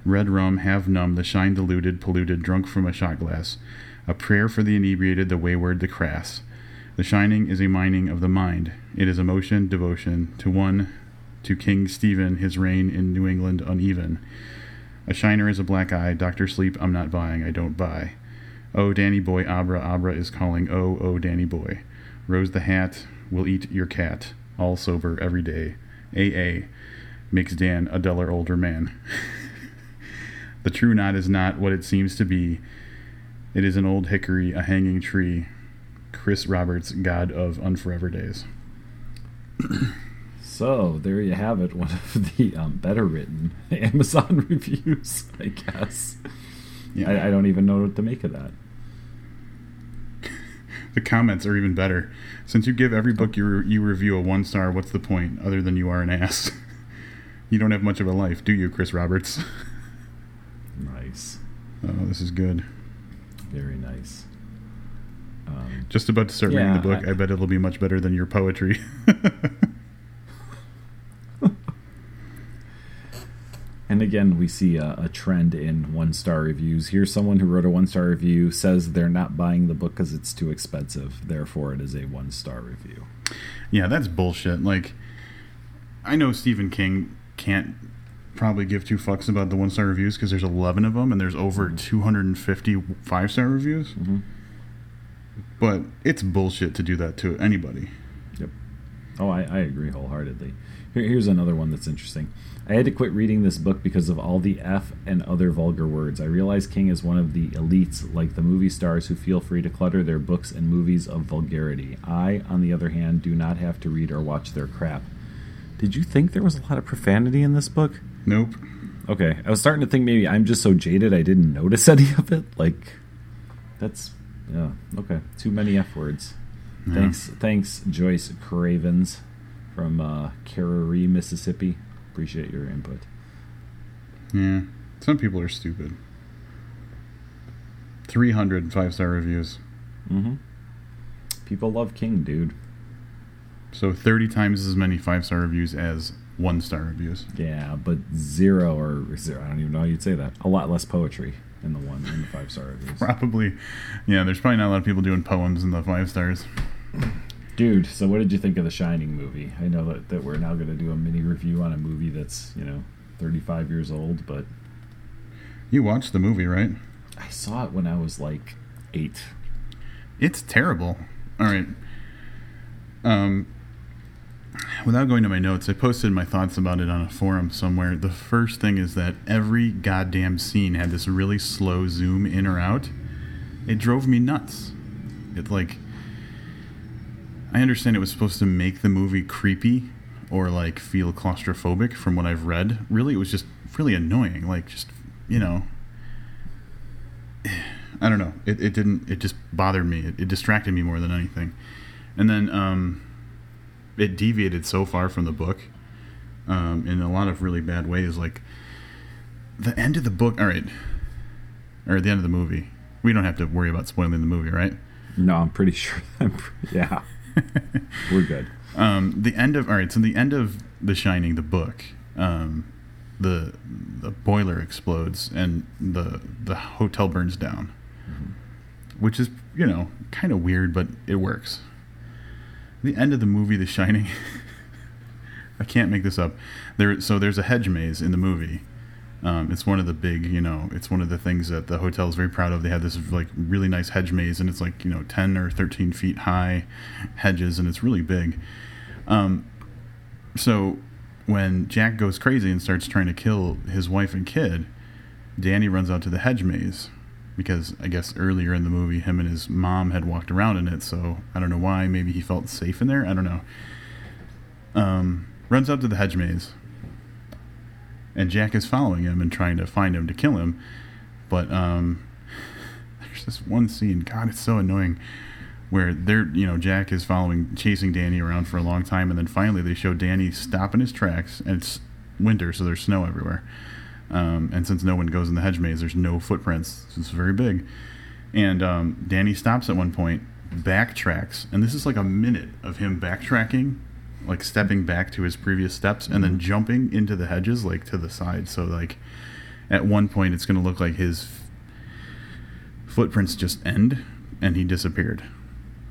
Red rum, half numb, the shine diluted, polluted, drunk from a shot glass. A prayer for the inebriated, the wayward, the crass. The shining is a mining of the mind. It is emotion, devotion to one, to King Stephen, his reign in New England uneven. A shiner is a black eye. Doctor Sleep, I'm not buying, I don't buy. Oh, Danny boy, Abra, Abra is calling. Oh, oh, Danny boy. Rose the hat, will eat your cat. All sober every day. AA makes Dan a duller older man. [LAUGHS] the true knot is not what it seems to be. It is an old hickory, a hanging tree. Chris Roberts, God of Unforever Days. [CLEARS THROAT] so there you have it. One of the um, better written [LAUGHS] Amazon [LAUGHS] reviews, I guess. Yeah. I, I don't even know what to make of that. [LAUGHS] the comments are even better. Since you give every book you, re- you review a one star, what's the point other than you are an ass? [LAUGHS] you don't have much of a life, do you, Chris Roberts? [LAUGHS] nice. Oh, this is good. Very nice. Um, Just about to start yeah, reading the book. I, I bet it'll be much better than your poetry. And again, we see a, a trend in one star reviews. Here's someone who wrote a one star review, says they're not buying the book because it's too expensive. Therefore, it is a one star review. Yeah, that's bullshit. Like, I know Stephen King can't probably give two fucks about the one star reviews because there's 11 of them and there's over mm-hmm. 250 five star reviews. Mm-hmm. But it's bullshit to do that to anybody. Yep. Oh, I, I agree wholeheartedly. Here, here's another one that's interesting. I had to quit reading this book because of all the F and other vulgar words. I realize King is one of the elites, like the movie stars who feel free to clutter their books and movies of vulgarity. I, on the other hand, do not have to read or watch their crap. Did you think there was a lot of profanity in this book? Nope. Okay. I was starting to think maybe I'm just so jaded I didn't notice [LAUGHS] any of it. Like, that's yeah. Okay. Too many F words. Yeah. Thanks, thanks, Joyce Cravens from uh, Carrory, Mississippi. Appreciate your input. Yeah. Some people are stupid. 300 five star reviews. Mm-hmm. People love King, dude. So 30 times as many five star reviews as one star reviews. Yeah, but zero or zero. I don't even know how you'd say that. A lot less poetry in the one in the five star reviews. [LAUGHS] Probably, yeah. There's probably not a lot of people doing poems in the five stars. Dude, so what did you think of the Shining movie? I know that, that we're now going to do a mini review on a movie that's, you know, 35 years old, but You watched the movie, right? I saw it when I was like eight. It's terrible. All right. Um, without going to my notes, I posted my thoughts about it on a forum somewhere. The first thing is that every goddamn scene had this really slow zoom in or out. It drove me nuts. It like I understand it was supposed to make the movie creepy or like feel claustrophobic from what I've read. Really, it was just really annoying. Like just you know, [SIGHS] I don't know. It, it didn't. It just bothered me. It, it distracted me more than anything. And then um, it deviated so far from the book um, in a lot of really bad ways. Like the end of the book. All right, or the end of the movie. We don't have to worry about spoiling the movie, right? No, I'm pretty [LAUGHS] sure. Yeah, [LAUGHS] we're good. Um, the end of all right. So the end of The Shining, the book. Um, the the boiler explodes and the the hotel burns down, which is you know kind of weird, but it works. The end of the movie, The Shining. [LAUGHS] I can't make this up. There, so there's a hedge maze in the movie. Um, it's one of the big, you know, it's one of the things that the hotel is very proud of. They have this like really nice hedge maze, and it's like you know ten or thirteen feet high hedges, and it's really big. Um, so when Jack goes crazy and starts trying to kill his wife and kid, Danny runs out to the hedge maze because I guess earlier in the movie, him and his mom had walked around in it. So I don't know why. Maybe he felt safe in there. I don't know. Um, runs out to the hedge maze, and Jack is following him and trying to find him to kill him. But um, there's this one scene. God, it's so annoying where they're you know Jack is following chasing Danny around for a long time and then finally they show Danny stop in his tracks and it's winter so there's snow everywhere um, and since no one goes in the hedge maze there's no footprints so it's very big and um, Danny stops at one point backtracks and this is like a minute of him backtracking like stepping back to his previous steps and then jumping into the hedges like to the side so like at one point it's going to look like his footprints just end and he disappeared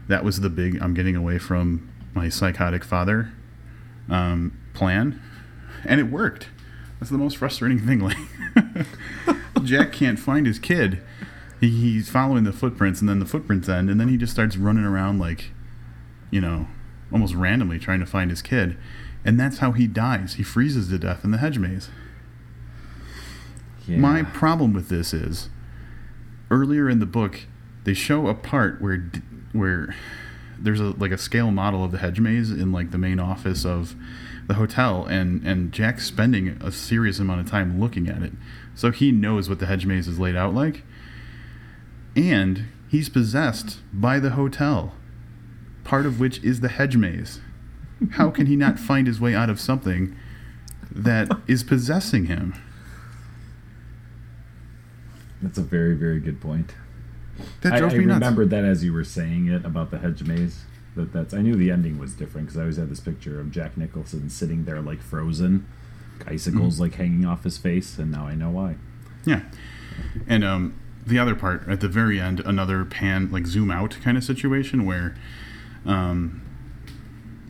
that was the big I'm getting away from my psychotic father um, plan, and it worked. That's the most frustrating thing. Like [LAUGHS] Jack can't find his kid. He, he's following the footprints, and then the footprints end, and then he just starts running around like, you know, almost randomly trying to find his kid, and that's how he dies. He freezes to death in the hedge maze. Yeah. My problem with this is earlier in the book they show a part where where there's a like a scale model of the hedge maze in like the main office of the hotel and and Jack's spending a serious amount of time looking at it. So he knows what the hedge maze is laid out like. And he's possessed by the hotel, part of which is the hedge maze. How can he not find his way out of something that is possessing him? That's a very, very good point. That I, I drove me nuts. remembered that as you were saying it about the hedge maze. That that's I knew the ending was different because I always had this picture of Jack Nicholson sitting there like frozen, icicles Mm-hmm. like hanging off his face, and now I know why. Yeah. And um, the other part at the very end, another pan, like zoom out kind of situation where um,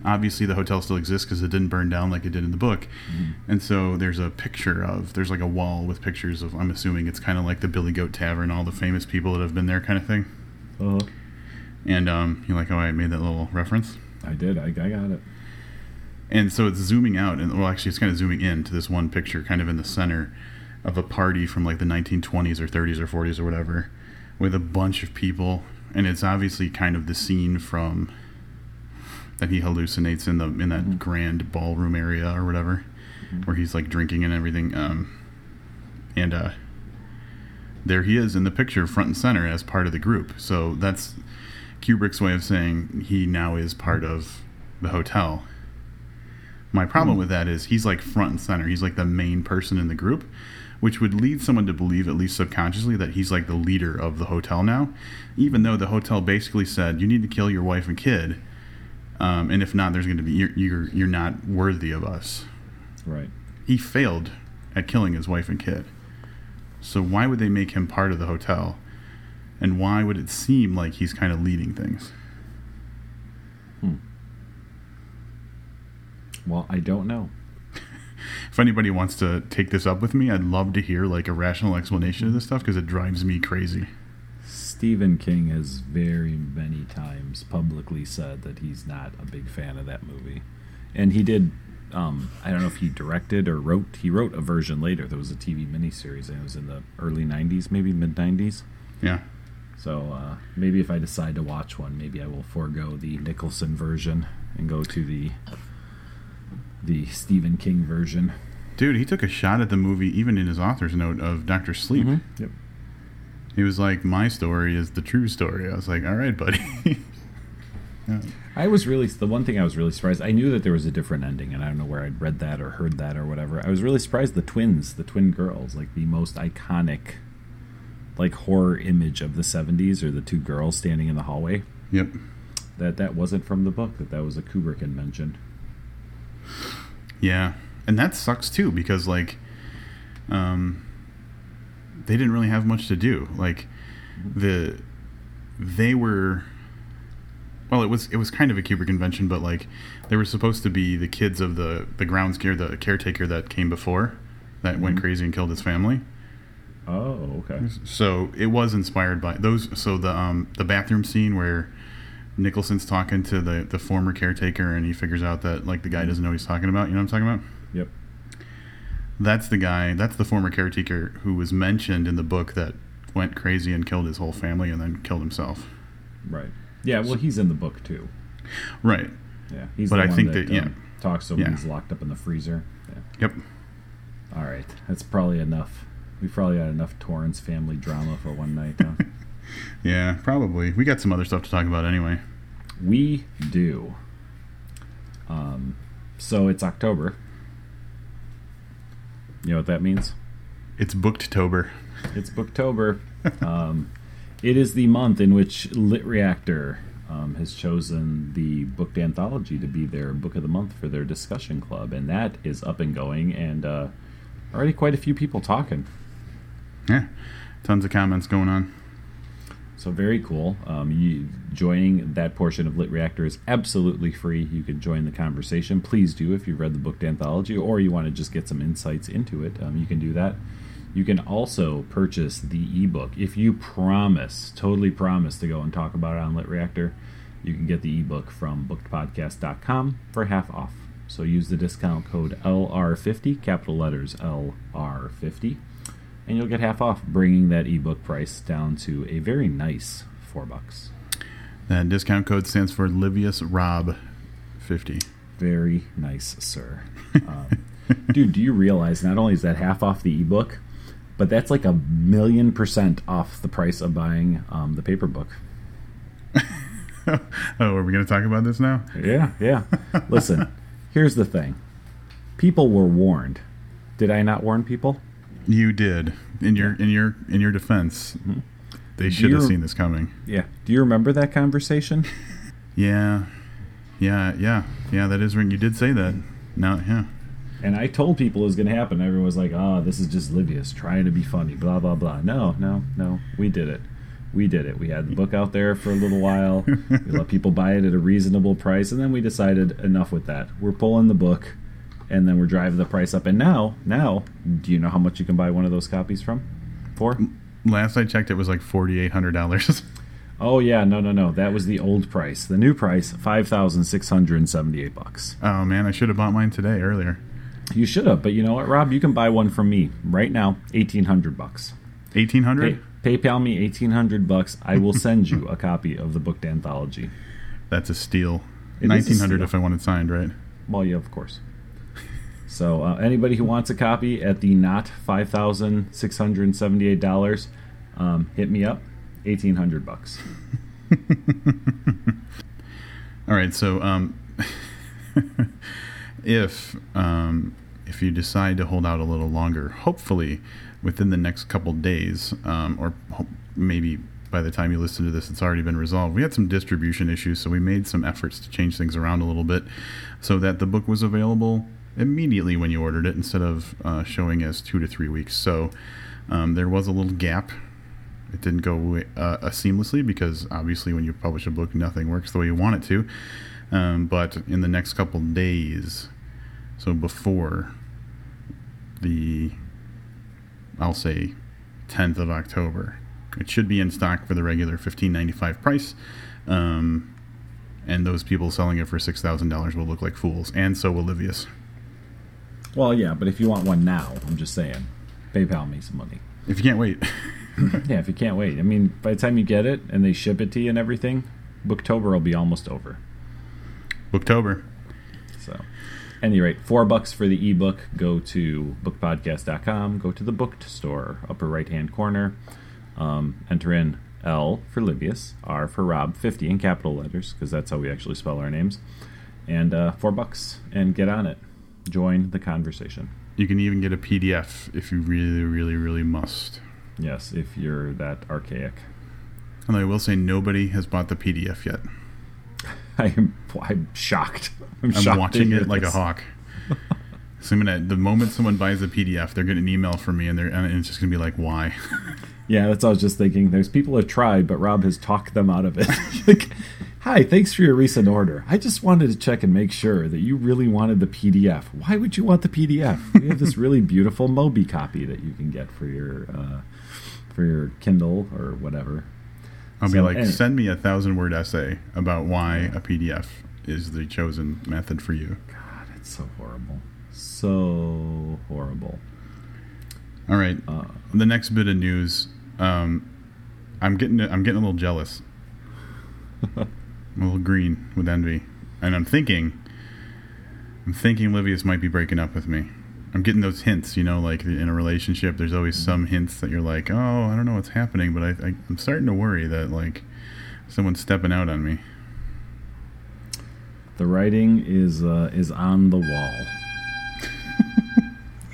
obviously the hotel still exists because it didn't burn down like it did in the book. And so there's a picture of, there's like a wall with pictures of, I'm assuming it's kind of like the Billy Goat Tavern, all the famous people that have been there kind of thing. Uh, And um, you're like, oh, I made that little reference. I did. I, I got it. And so it's zooming out, and well, actually, it's kind of zooming in to this one picture, kind of in the center of a party from like the 1920s or 30s or 40s or whatever, with a bunch of people, and it's obviously kind of the scene from that he hallucinates in the in that grand ballroom area or whatever, where he's like drinking and everything. Um, and uh, there he is in the picture, front and center, as part of the group. So that's Kubrick's way of saying he now is part of the hotel. My problem with that is he's like front and center. He's like the main person in the group. which would lead someone to believe, at least subconsciously, that he's like the leader of the hotel now, even though the hotel basically said you need to kill your wife and kid, um, and if not, there's going to be you're, you're you're not worthy of us. Right. He failed at killing his wife and kid, so why would they make him part of the hotel, and why would it seem like he's kind of leading things? Well, I don't know. [LAUGHS] If anybody wants to take this up with me, I'd love to hear like a rational explanation of this stuff because it drives me crazy. Stephen King has very many times publicly said that he's not a big fan of that movie, and he did. Um, I don't know if he directed or wrote. He wrote a version later. There was a TV miniseries, and it was in the early '90s, maybe mid '90s. Yeah. So uh, maybe if I decide to watch one, maybe I will forego the Nicholson version and go to the the Stephen King version. Dude, he took a shot at the movie even in his author's note of Doctor Sleep. Yep. He was like, "My story is the true story." I was like, "All right, buddy." [LAUGHS] Yeah. I was really the one thing I was really surprised. I knew that there was a different ending, and I don't know where I'd read that or heard that or whatever. I was really surprised the twins, the twin girls, like the most iconic, like horror image of the '70s, or the two girls standing in the hallway. Yep. That that wasn't from the book. That that was a Kubrick invention. Yeah, and that sucks too because like, um, they didn't really have much to do. Like, the they were. Well, it was it was kind of a Kubrick convention, but like they were supposed to be the kids of the the grounds gear, the caretaker that came before, that went crazy and killed his family. Oh, okay. So it was inspired by those. So the um the bathroom scene where Nicholson's talking to the the former caretaker and he figures out that like the guy doesn't know what he's talking about. You know what I'm talking about? That's the guy. That's the former caretaker who was mentioned in the book that went crazy and killed his whole family and then killed himself. Right. Yeah. Well, he's in the book too. Right. Yeah. He's But the I think that, that- yeah. um, talks when Yeah. he's locked up in the freezer. Yeah. Yep. All right. That's probably enough. We probably had enough Torrance family drama for one night. Huh? [LAUGHS] Yeah. Probably. We got some other stuff to talk about anyway. We do. Um, so it's October. You know what that means? It's Booktober. It's Booktober. um, it is the month in which Lit Reactor um, has chosen the booked anthology to be their book of the month for their discussion club, and that is up and going, and uh, already quite a few people talking. Yeah. Tons of comments going on. So very cool. Um, you, joining that portion of Lit Reactor is absolutely free. You can join the conversation. Please do if you've read the booked anthology or you want to just get some insights into it. Um, you can do that. You can also purchase the ebook if you promise, totally promise, to go and talk about it on Lit Reactor. You can get the ebook from bookedpodcast.com for half off. So use the discount code LR50, capital letters LR50 and you'll get half off, bringing that ebook price down to a very nice four bucks. That discount code stands for Livius Rob 50. Very nice, sir. Um, dude, do you realize not only is that half off the ebook, but that's like a million percent off the price of buying um, the paper book. [LAUGHS] oh, are we going to talk about this now? Yeah, yeah. Listen, here's the thing people were warned. Did I not warn people? You did. In your in your in your defense, mm-hmm. they should have seen this coming. Yeah. Do you remember that conversation? [LAUGHS] Yeah, yeah, yeah, yeah. That is ring. You did say that. Now, yeah, And I told people it was going to happen. Everyone was like, "Oh, this is just Livius trying to be funny." Blah blah blah. No, no, no. We did it. We did it. We had the book out there for a little while. [LAUGHS] we let people buy it at a reasonable price, and then we decided enough with that. We're pulling the book, and then we're driving the price up. And now, now, do you know how much you can buy one of those copies from? For? last I checked, it was like forty eight hundred dollars. [LAUGHS] Oh yeah, no, no, no. That was the old price. The new price, five thousand six hundred and seventy-eight bucks. oh man, I should have bought mine today earlier. You should have, but you know what, Rob? You can buy one from me right now, eighteen hundred bucks. Eighteen hundred. PayPal me eighteen hundred bucks. I will send you a copy of the booked anthology. That's a steal. It is a Nineteen hundred if I want it signed, right? Well, yeah, of course. So uh, anybody who wants a copy at the not five thousand six hundred and seventy-eight dollars, um, hit me up. Eighteen hundred bucks. [LAUGHS] All right, so um, [LAUGHS] if um, if you decide to hold out a little longer, hopefully within the next couple days, um, or maybe by the time you listen to this, it's already been resolved. We had some distribution issues, so we made some efforts to change things around a little bit so that the book was available immediately when you ordered it instead of uh, showing as two to three weeks. So um, there was a little gap. It didn't go uh, seamlessly because obviously when you publish a book, nothing works the way you want it to. Um, but in the next couple days, so before the, I'll say, 10th of October, it should be in stock for the regular 15.95 price. Um, and those people selling it for six thousand dollars will look like fools, and so will Livius. Well, yeah, but if you want one now, I'm just saying, PayPal me some money. If you can't wait, [LAUGHS] [LAUGHS] Yeah, if you can't wait. I mean, by the time you get it and they ship it to you and everything, Booktober will be almost over. Booktober. So, any rate, four bucks for the ebook. Go to bookedpodcast.com. Go to the booked store, upper right hand corner. Um, enter in L for Livius, R for Rob, 50 in capital letters, because that's how we actually spell our names. And uh, four bucks, and get on it. Join the conversation. You can even get a PDF if you really, really, really must. Yes, if you're that archaic. And I will say, nobody has bought the PDF yet. [LAUGHS] I am I'm shocked. I'm, I'm shocked watching it like this. a hawk. [LAUGHS] So I'm gonna, the moment someone buys the PDF, they're getting an email from me, and they're and it's just gonna be like, "Why?" [LAUGHS] Yeah, that's what I was just thinking. There's people who have tried, but Rob has talked them out of it. like, hi, thanks for your recent order. I just wanted to check and make sure that you really wanted the PDF. Why would you want the PDF? We have this really beautiful Mobi copy that you can get for your uh, for your Kindle or whatever. I'll be like, anyway. "Send me a thousand word essay about why a PDF is the chosen method for you." God, it's so horrible, so horrible. All right. Uh, the next bit of news, um, I'm getting I'm getting a little jealous. [LAUGHS] I'm a little green with envy, and I'm thinking, I'm thinking Livius might be breaking up with me. I'm getting those hints, you know, like in a relationship, there's always some hints that you're like, oh, I don't know what's happening, but I, I I'm starting to worry that like someone's stepping out on me. The writing is uh, is on the wall.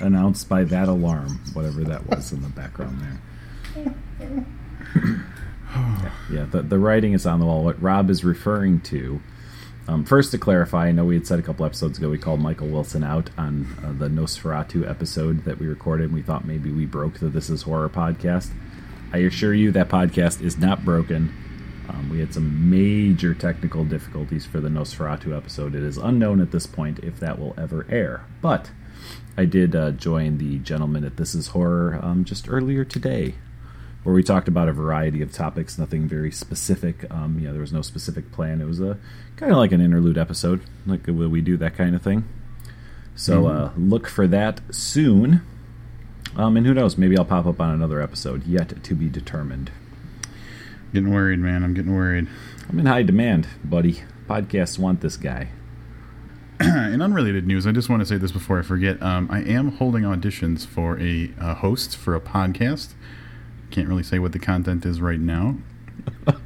[LAUGHS] Announced by that alarm, whatever that was in the background there. [LAUGHS] [SIGHS] yeah, the, the writing is on the wall. What Rob is referring to, um, first to clarify, I know we had said a couple episodes ago we called Michael Wilson out on uh, the Nosferatu episode that we recorded. and We thought maybe we broke the This Is Horror podcast. I assure you that podcast is not broken. Um, we had some major technical difficulties for the Nosferatu episode. It is unknown at this point if that will ever air. But I did uh, join the gentleman at This Is Horror um, just earlier today, where we talked about a variety of topics, nothing very specific. Um, yeah, there was no specific plan. It was a kind of like an interlude episode, like will we do that kind of thing. So uh, look for that soon. Um, and who knows? Maybe I'll pop up on another episode yet to be determined. Getting worried, man. I'm getting worried. I'm in high demand, buddy. Podcasts want this guy. [CLEARS THROAT] in unrelated news, I just want to say this before I forget. Um, I am holding auditions for a, uh host for a podcast. Can't really say what the content is right now. [LAUGHS]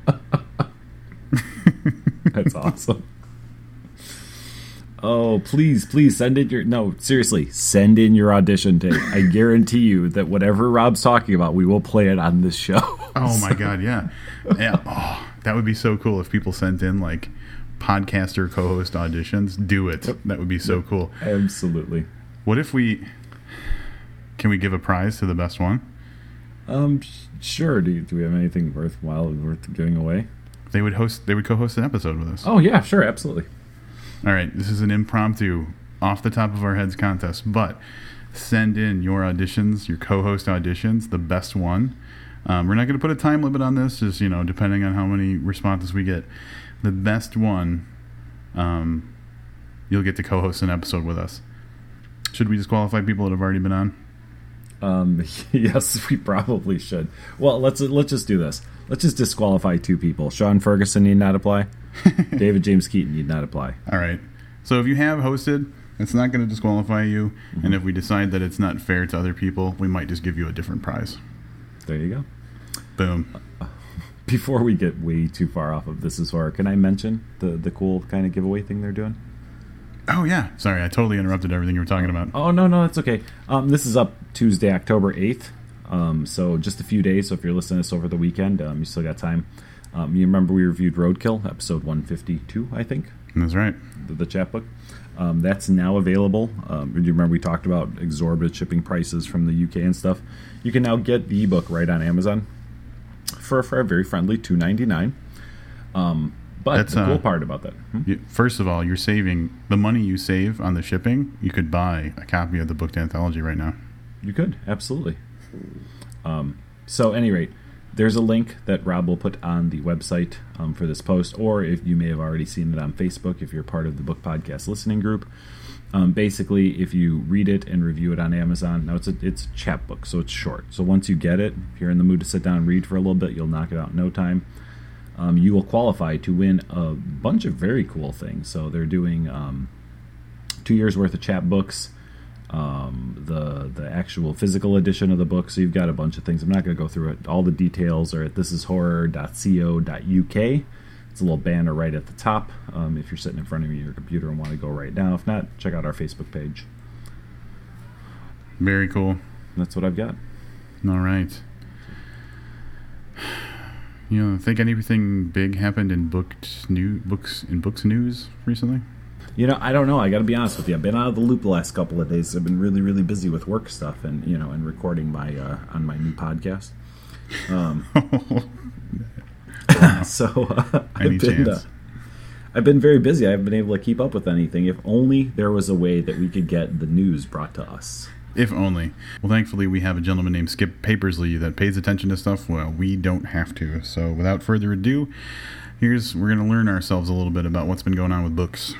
That's awesome. Oh, please, please send in your no, seriously, send in your audition tape. I guarantee you that whatever Rob's talking about, we will play it on this show. [LAUGHS] Oh my god, yeah, yeah. Oh, that would be so cool if people sent in like podcaster co-host auditions. Do it. That would be so cool. Absolutely. What if we? Can we give a prize to the best one? Um, sure. Do, do we have anything worthwhile worth giving away? They would host. They would co-host an episode with us. Oh yeah, sure, absolutely. All right, this is an impromptu, off the top of our heads contest, but send in your auditions, your co-host auditions, the best one. Um, we're not going to put a time limit on this, just you know, depending on how many responses we get. The best one, um, you'll get to co-host an episode with us. Should we disqualify people that have already been on? Um, [LAUGHS] yes, we probably should. Well, let's let's just do this. Let's just disqualify two people. Sean Ferguson need not apply. [LAUGHS] David James Keaton need not apply. All right. So if you have hosted, it's not going to disqualify you. And if we decide that it's not fair to other people, we might just give you a different prize. There you go. Boom. [LAUGHS] Before we get way too far off of this is horror, can I mention the the cool kind of giveaway thing they're doing? Oh yeah. Sorry, I totally interrupted everything you were talking about. Oh no, no, that's okay. Um, this is up Tuesday, October eighth. Um, so just a few days. So if you're listening to this over the weekend, um, you still got time. Um, you remember we reviewed Roadkill, episode 152, I think, That's right. the, the chapbook. Um, that's now available. Um, you remember we talked about exorbitant shipping prices from the UK and stuff. You can now get the ebook right on Amazon for for a very friendly two ninety nine. Um, but That's, the cool uh, part about that, hmm? You, first of all, you're saving the money you save on the shipping. You could buy a copy of the booked anthology right now. You could absolutely. Um, so, any rate, there's a link that Rob will put on the website um, for this post, or if you may have already seen it on Facebook, if you're part of the Booked Podcast listening group. Um, basically, if you read it and review it on Amazon, now it's a it's a chapbook, so it's short. So once you get it, if you're in the mood to sit down and read for a little bit, you'll knock it out in no time. Um, you will qualify to win a bunch of very cool things. So they're doing um, two years worth of chapbooks um, the the actual physical edition of the book. So you've got a bunch of things. I'm not going to go through it. All the details are at thisishorror.co.uk. It's a little banner right at the top. Um, if you're sitting in front of your computer and want to go right now, if not, check out our Facebook page. Very cool. That's what I've got. All right. You know, think anything big happened in booked new books in books news recently? You know, I don't know. I got to be honest with you. I've been out of the loop the last couple of days. I've been really, really busy with work stuff and you know, and recording my uh, on my new podcast. Um, [LAUGHS] [LAUGHS] so uh, [LAUGHS] I've been, uh, I've been very busy. I haven't been able to keep up with anything. If only there was a way that we could get the news brought to us. If only. Well, thankfully, we have a gentleman named Skip Papersley that pays attention to stuff. Well, we don't have to. So, without further ado, here's we're going to learn ourselves a little bit about what's been going on with books.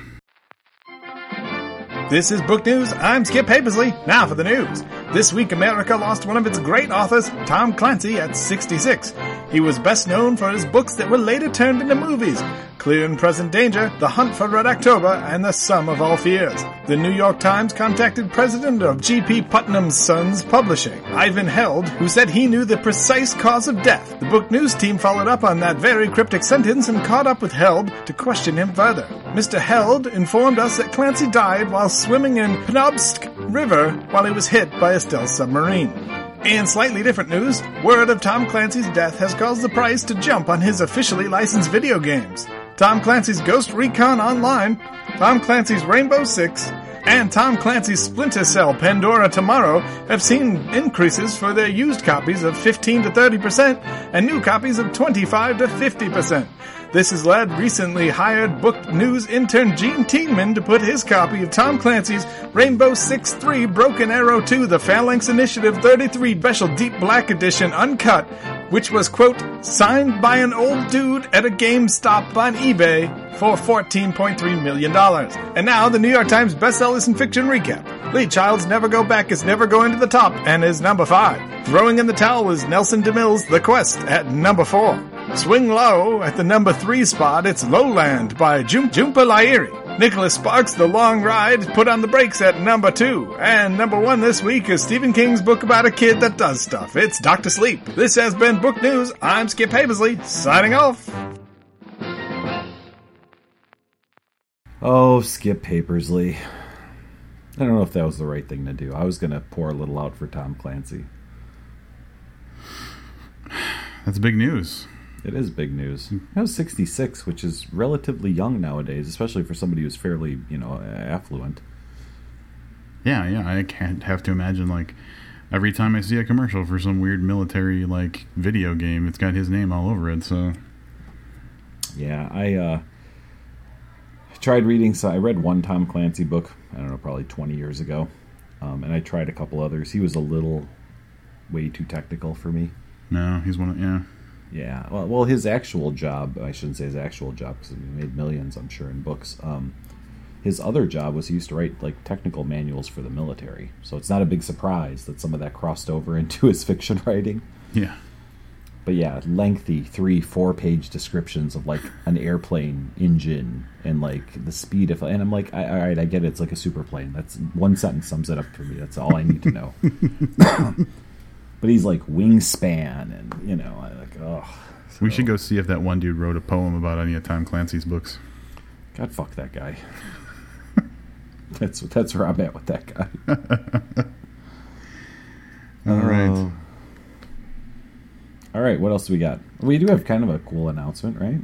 This is Book News. I'm Skip Papersley. Now for the news. This week, America lost one of its great authors, Tom Clancy, at 66. He was best known for his books that were later turned into movies Clear and Present Danger, The Hunt for Red October, and The Sum of All Fears. The New York Times contacted president of G.P. Putnam's Sons Publishing, Ivan Held, who said he knew the precise cause of death. The Book News team followed up on that very cryptic sentence and caught up with Held to question him further. Mr. Held informed us that Clancy died while swimming in Penobscot River while he was hit by a stealth submarine. In slightly different news, word of Tom Clancy's death has caused the price to jump on his officially licensed video games. Tom Clancy's Ghost Recon Online, Tom Clancy's Rainbow Six, and Tom Clancy's Splinter Cell Pandora Tomorrow have seen increases for their used copies of 15 to 30% and new copies of 25 to 50%. This has led recently hired book news intern Gene Tiedman to put his copy of Tom Clancy's Rainbow Six 3 Broken Arrow 2 The Phalanx Initiative 33 Special Deep Black Edition uncut, which was, quote, signed by an old dude at a GameStop on eBay for $14.3 million. And now, the New York Times bestsellers in fiction recap. Lee Child's Never Go Back is never going to the top and is number 5. Throwing in the Towel is Nelson DeMille's The Quest at number 4. Swing Low at the number 3 spot, it's Lowland by Jum- Jhumpa Lahiri. Nicholas Sparks' The Long Ride put on the brakes at number 2. And number 1 this week is Stephen King's book about a kid that does stuff. It's Doctor Sleep. This has been Book News. I'm Skip Haversley, signing off. Oh, Skip Papersley. I don't know if that was the right thing to do. I was going to pour a little out for Tom Clancy. That's big news. It is big news. I was 66, which is relatively young nowadays, especially for somebody who's fairly, you know, affluent. Yeah, yeah. I can't have to imagine like every time I see a commercial for some weird military like video game, it's got his name all over it. So Yeah, I uh, tried reading. So I read one Tom Clancy book. I don't know, probably 20 years ago, um, and I tried a couple others. He was a little way too technical for me. no, he's one. Of, yeah, Yeah, well, well, his actual job, I shouldn't say his actual job because he made millions, I'm sure, in books. Um, his other job was he used to write like technical manuals for the military. So it's not a big surprise that some of that crossed over [LAUGHS] into his fiction writing. yeah. But yeah, lengthy three, four page descriptions of like an airplane engine and like the speed of, and I'm like, I, all right, I get it. It's like a super plane. That's one sentence sums it up for me. That's all I need to know. [LAUGHS] but he's like wingspan, and you know, Like, oh, We should go see if that one dude wrote a poem about any of Tom Clancy's books. God, fuck that guy. [LAUGHS] that's that's where I'm at with that guy. [LAUGHS] All right. Oh. All right, what else do we got? We do have kind of a cool announcement, right?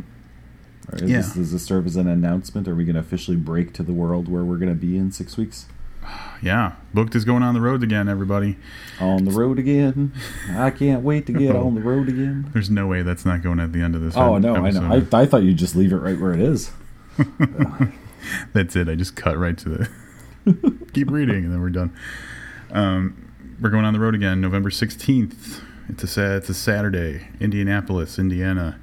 Or is Yeah. this, does this serve as an announcement? Are we going to officially break to the world where we're going to be in six weeks? Yeah, booked is going on the road again, everybody. On the road again. I can't wait to get on the road again. [LAUGHS] There's no way that's not going at the end of this. Oh no, I know. I, I thought you'd just leave it right where it is. [LAUGHS] That's it. I just cut right to the [LAUGHS] keep reading, and then we're done. Um, we're going on the road again, November sixteenth. It's a sa- it's a Saturday, Indianapolis, Indiana.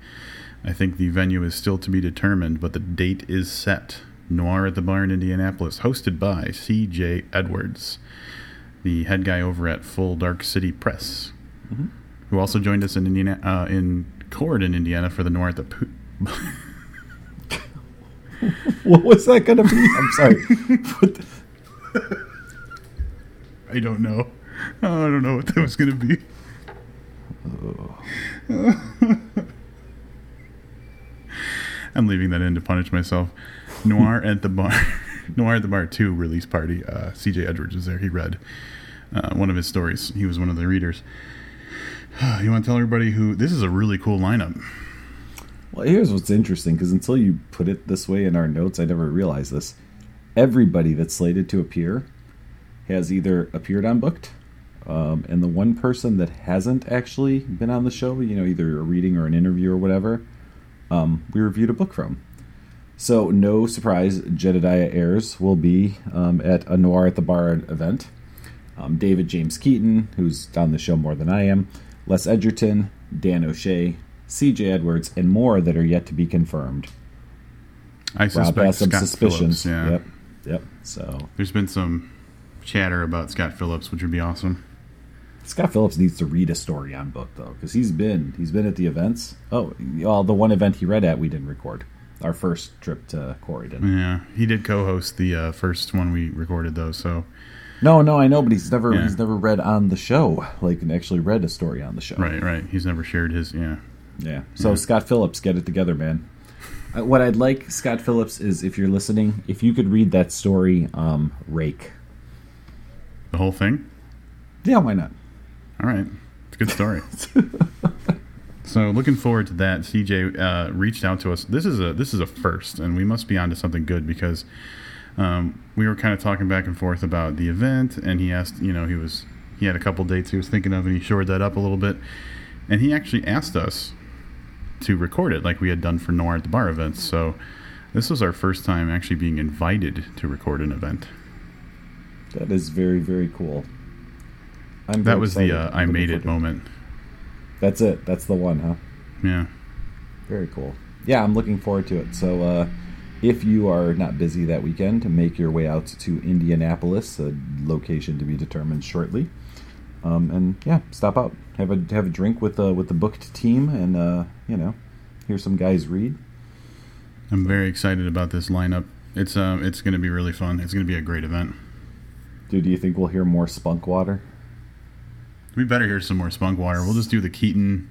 I think the venue is still to be determined, but the date is set. Noir at the Bar, Indianapolis, hosted by C.J. Edwards, the head guy over at Full Dark City Press, who also joined us in Indiana, uh, in Corydon, Indiana, for the Noir at the. Po- [LAUGHS] What was that going to be? I'm sorry. The- I don't know. Oh, I don't know what that was going to be. [LAUGHS] I'm leaving that in to punish myself. Noir at the bar. [LAUGHS] Noir at the bar 2 release party. Uh, CJ Edwards was there. He read uh, one of his stories. He was one of the readers. [SIGHS] you want to tell everybody who. This is a really cool lineup. Well, here's what's interesting because until you put it this way in our notes, I never realized this. Everybody that's slated to appear has either appeared on Booked, um, and the one person that hasn't actually been on the show, you know, either a reading or an interview or whatever, um, we reviewed a book from. So, no surprise, Jedediah Ayers will be um, at a Noir at the Bar event. Um, David James Keaton, who's on the show more than I am, Les Edgerton, Dan O'Shea, CJ Edwards, and more that are yet to be confirmed. I Rob suspect has some Scott suspicions. Phillips. Yeah. Yep. Yep. So There's been some chatter about Scott Phillips, which would be awesome. Scott Phillips needs to read a story on book though, because he's been he's been at the events. Oh, well, the one event he read at we didn't record. Our first trip to Corydon. Yeah, he did co-host the uh, first one we recorded though, so No, no, I know, but he's never Yeah. he's never read on the show, like actually read a story on the show. right, right. He's never shared his. Yeah, Yeah. So Scott Phillips, get it together, man. Uh, what I'd like, Scott Phillips, is if you're listening, if you could read that story, um, Rake. the whole thing. Yeah, why not? All right, it's a good story. [LAUGHS] so looking forward to that. CJ uh, reached out to us. This is a this is a first, and we must be onto something good because um, we were kind of talking back and forth about the event, and he asked, you know, he was he had a couple dates he was thinking of, and he shored that up a little bit, and he actually asked us to record it like we had done for Noir at the Bar events. So this was our first time actually being invited to record an event. That is very, very cool. I'm That was the uh, I made it moment. That's it. That's the one, huh? Yeah. Very cool. Yeah, I'm looking forward to it. So, uh, if you are not busy that weekend, make your way out to Indianapolis, a location to be determined shortly. Um, and yeah, stop out, have a have a drink with uh, with the booked team, and uh, you know, hear some guys read. I'm very excited about this lineup. It's um it's going to be really fun. It's going to be a great event. Dude, do you think we'll hear more spunk water? We better hear some more Spunk Water. We'll just do the Keaton.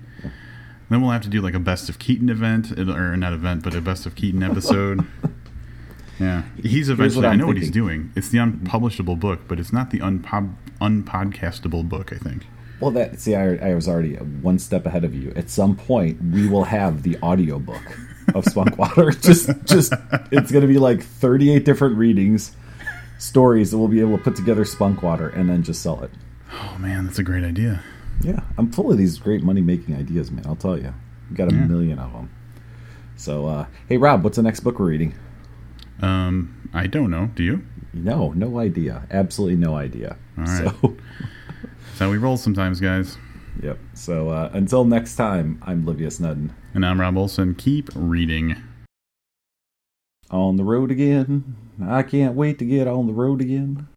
Then we'll have to do like a best of Keaton event, or not event, but a best of Keaton episode. [LAUGHS] yeah, he's eventually. I know what he's doing. It's the unpublishable book, but it's not the unpod, unpodcastable book. I think. Well, that see, I, I was already one step ahead of you. At some point, we will have the audio book of Spunk Water. [LAUGHS] just, just it's going to be like thirty-eight different readings, stories that we'll be able to put together Spunk Water and then just sell it. Oh man, that's a great idea. Yeah, I'm full of these great money-making ideas, man. I'll tell you, we got a Yeah. million of them. So, uh, hey, Rob, what's the next book we're reading? Um, I don't know. Do you? No, no idea. Absolutely no idea. All right. So, [LAUGHS] That's how we roll sometimes, guys. yep. So uh, until next time, I'm Livius Nedin. And I'm Rob Olson. Keep reading. On the road again. I can't wait to get on the road again.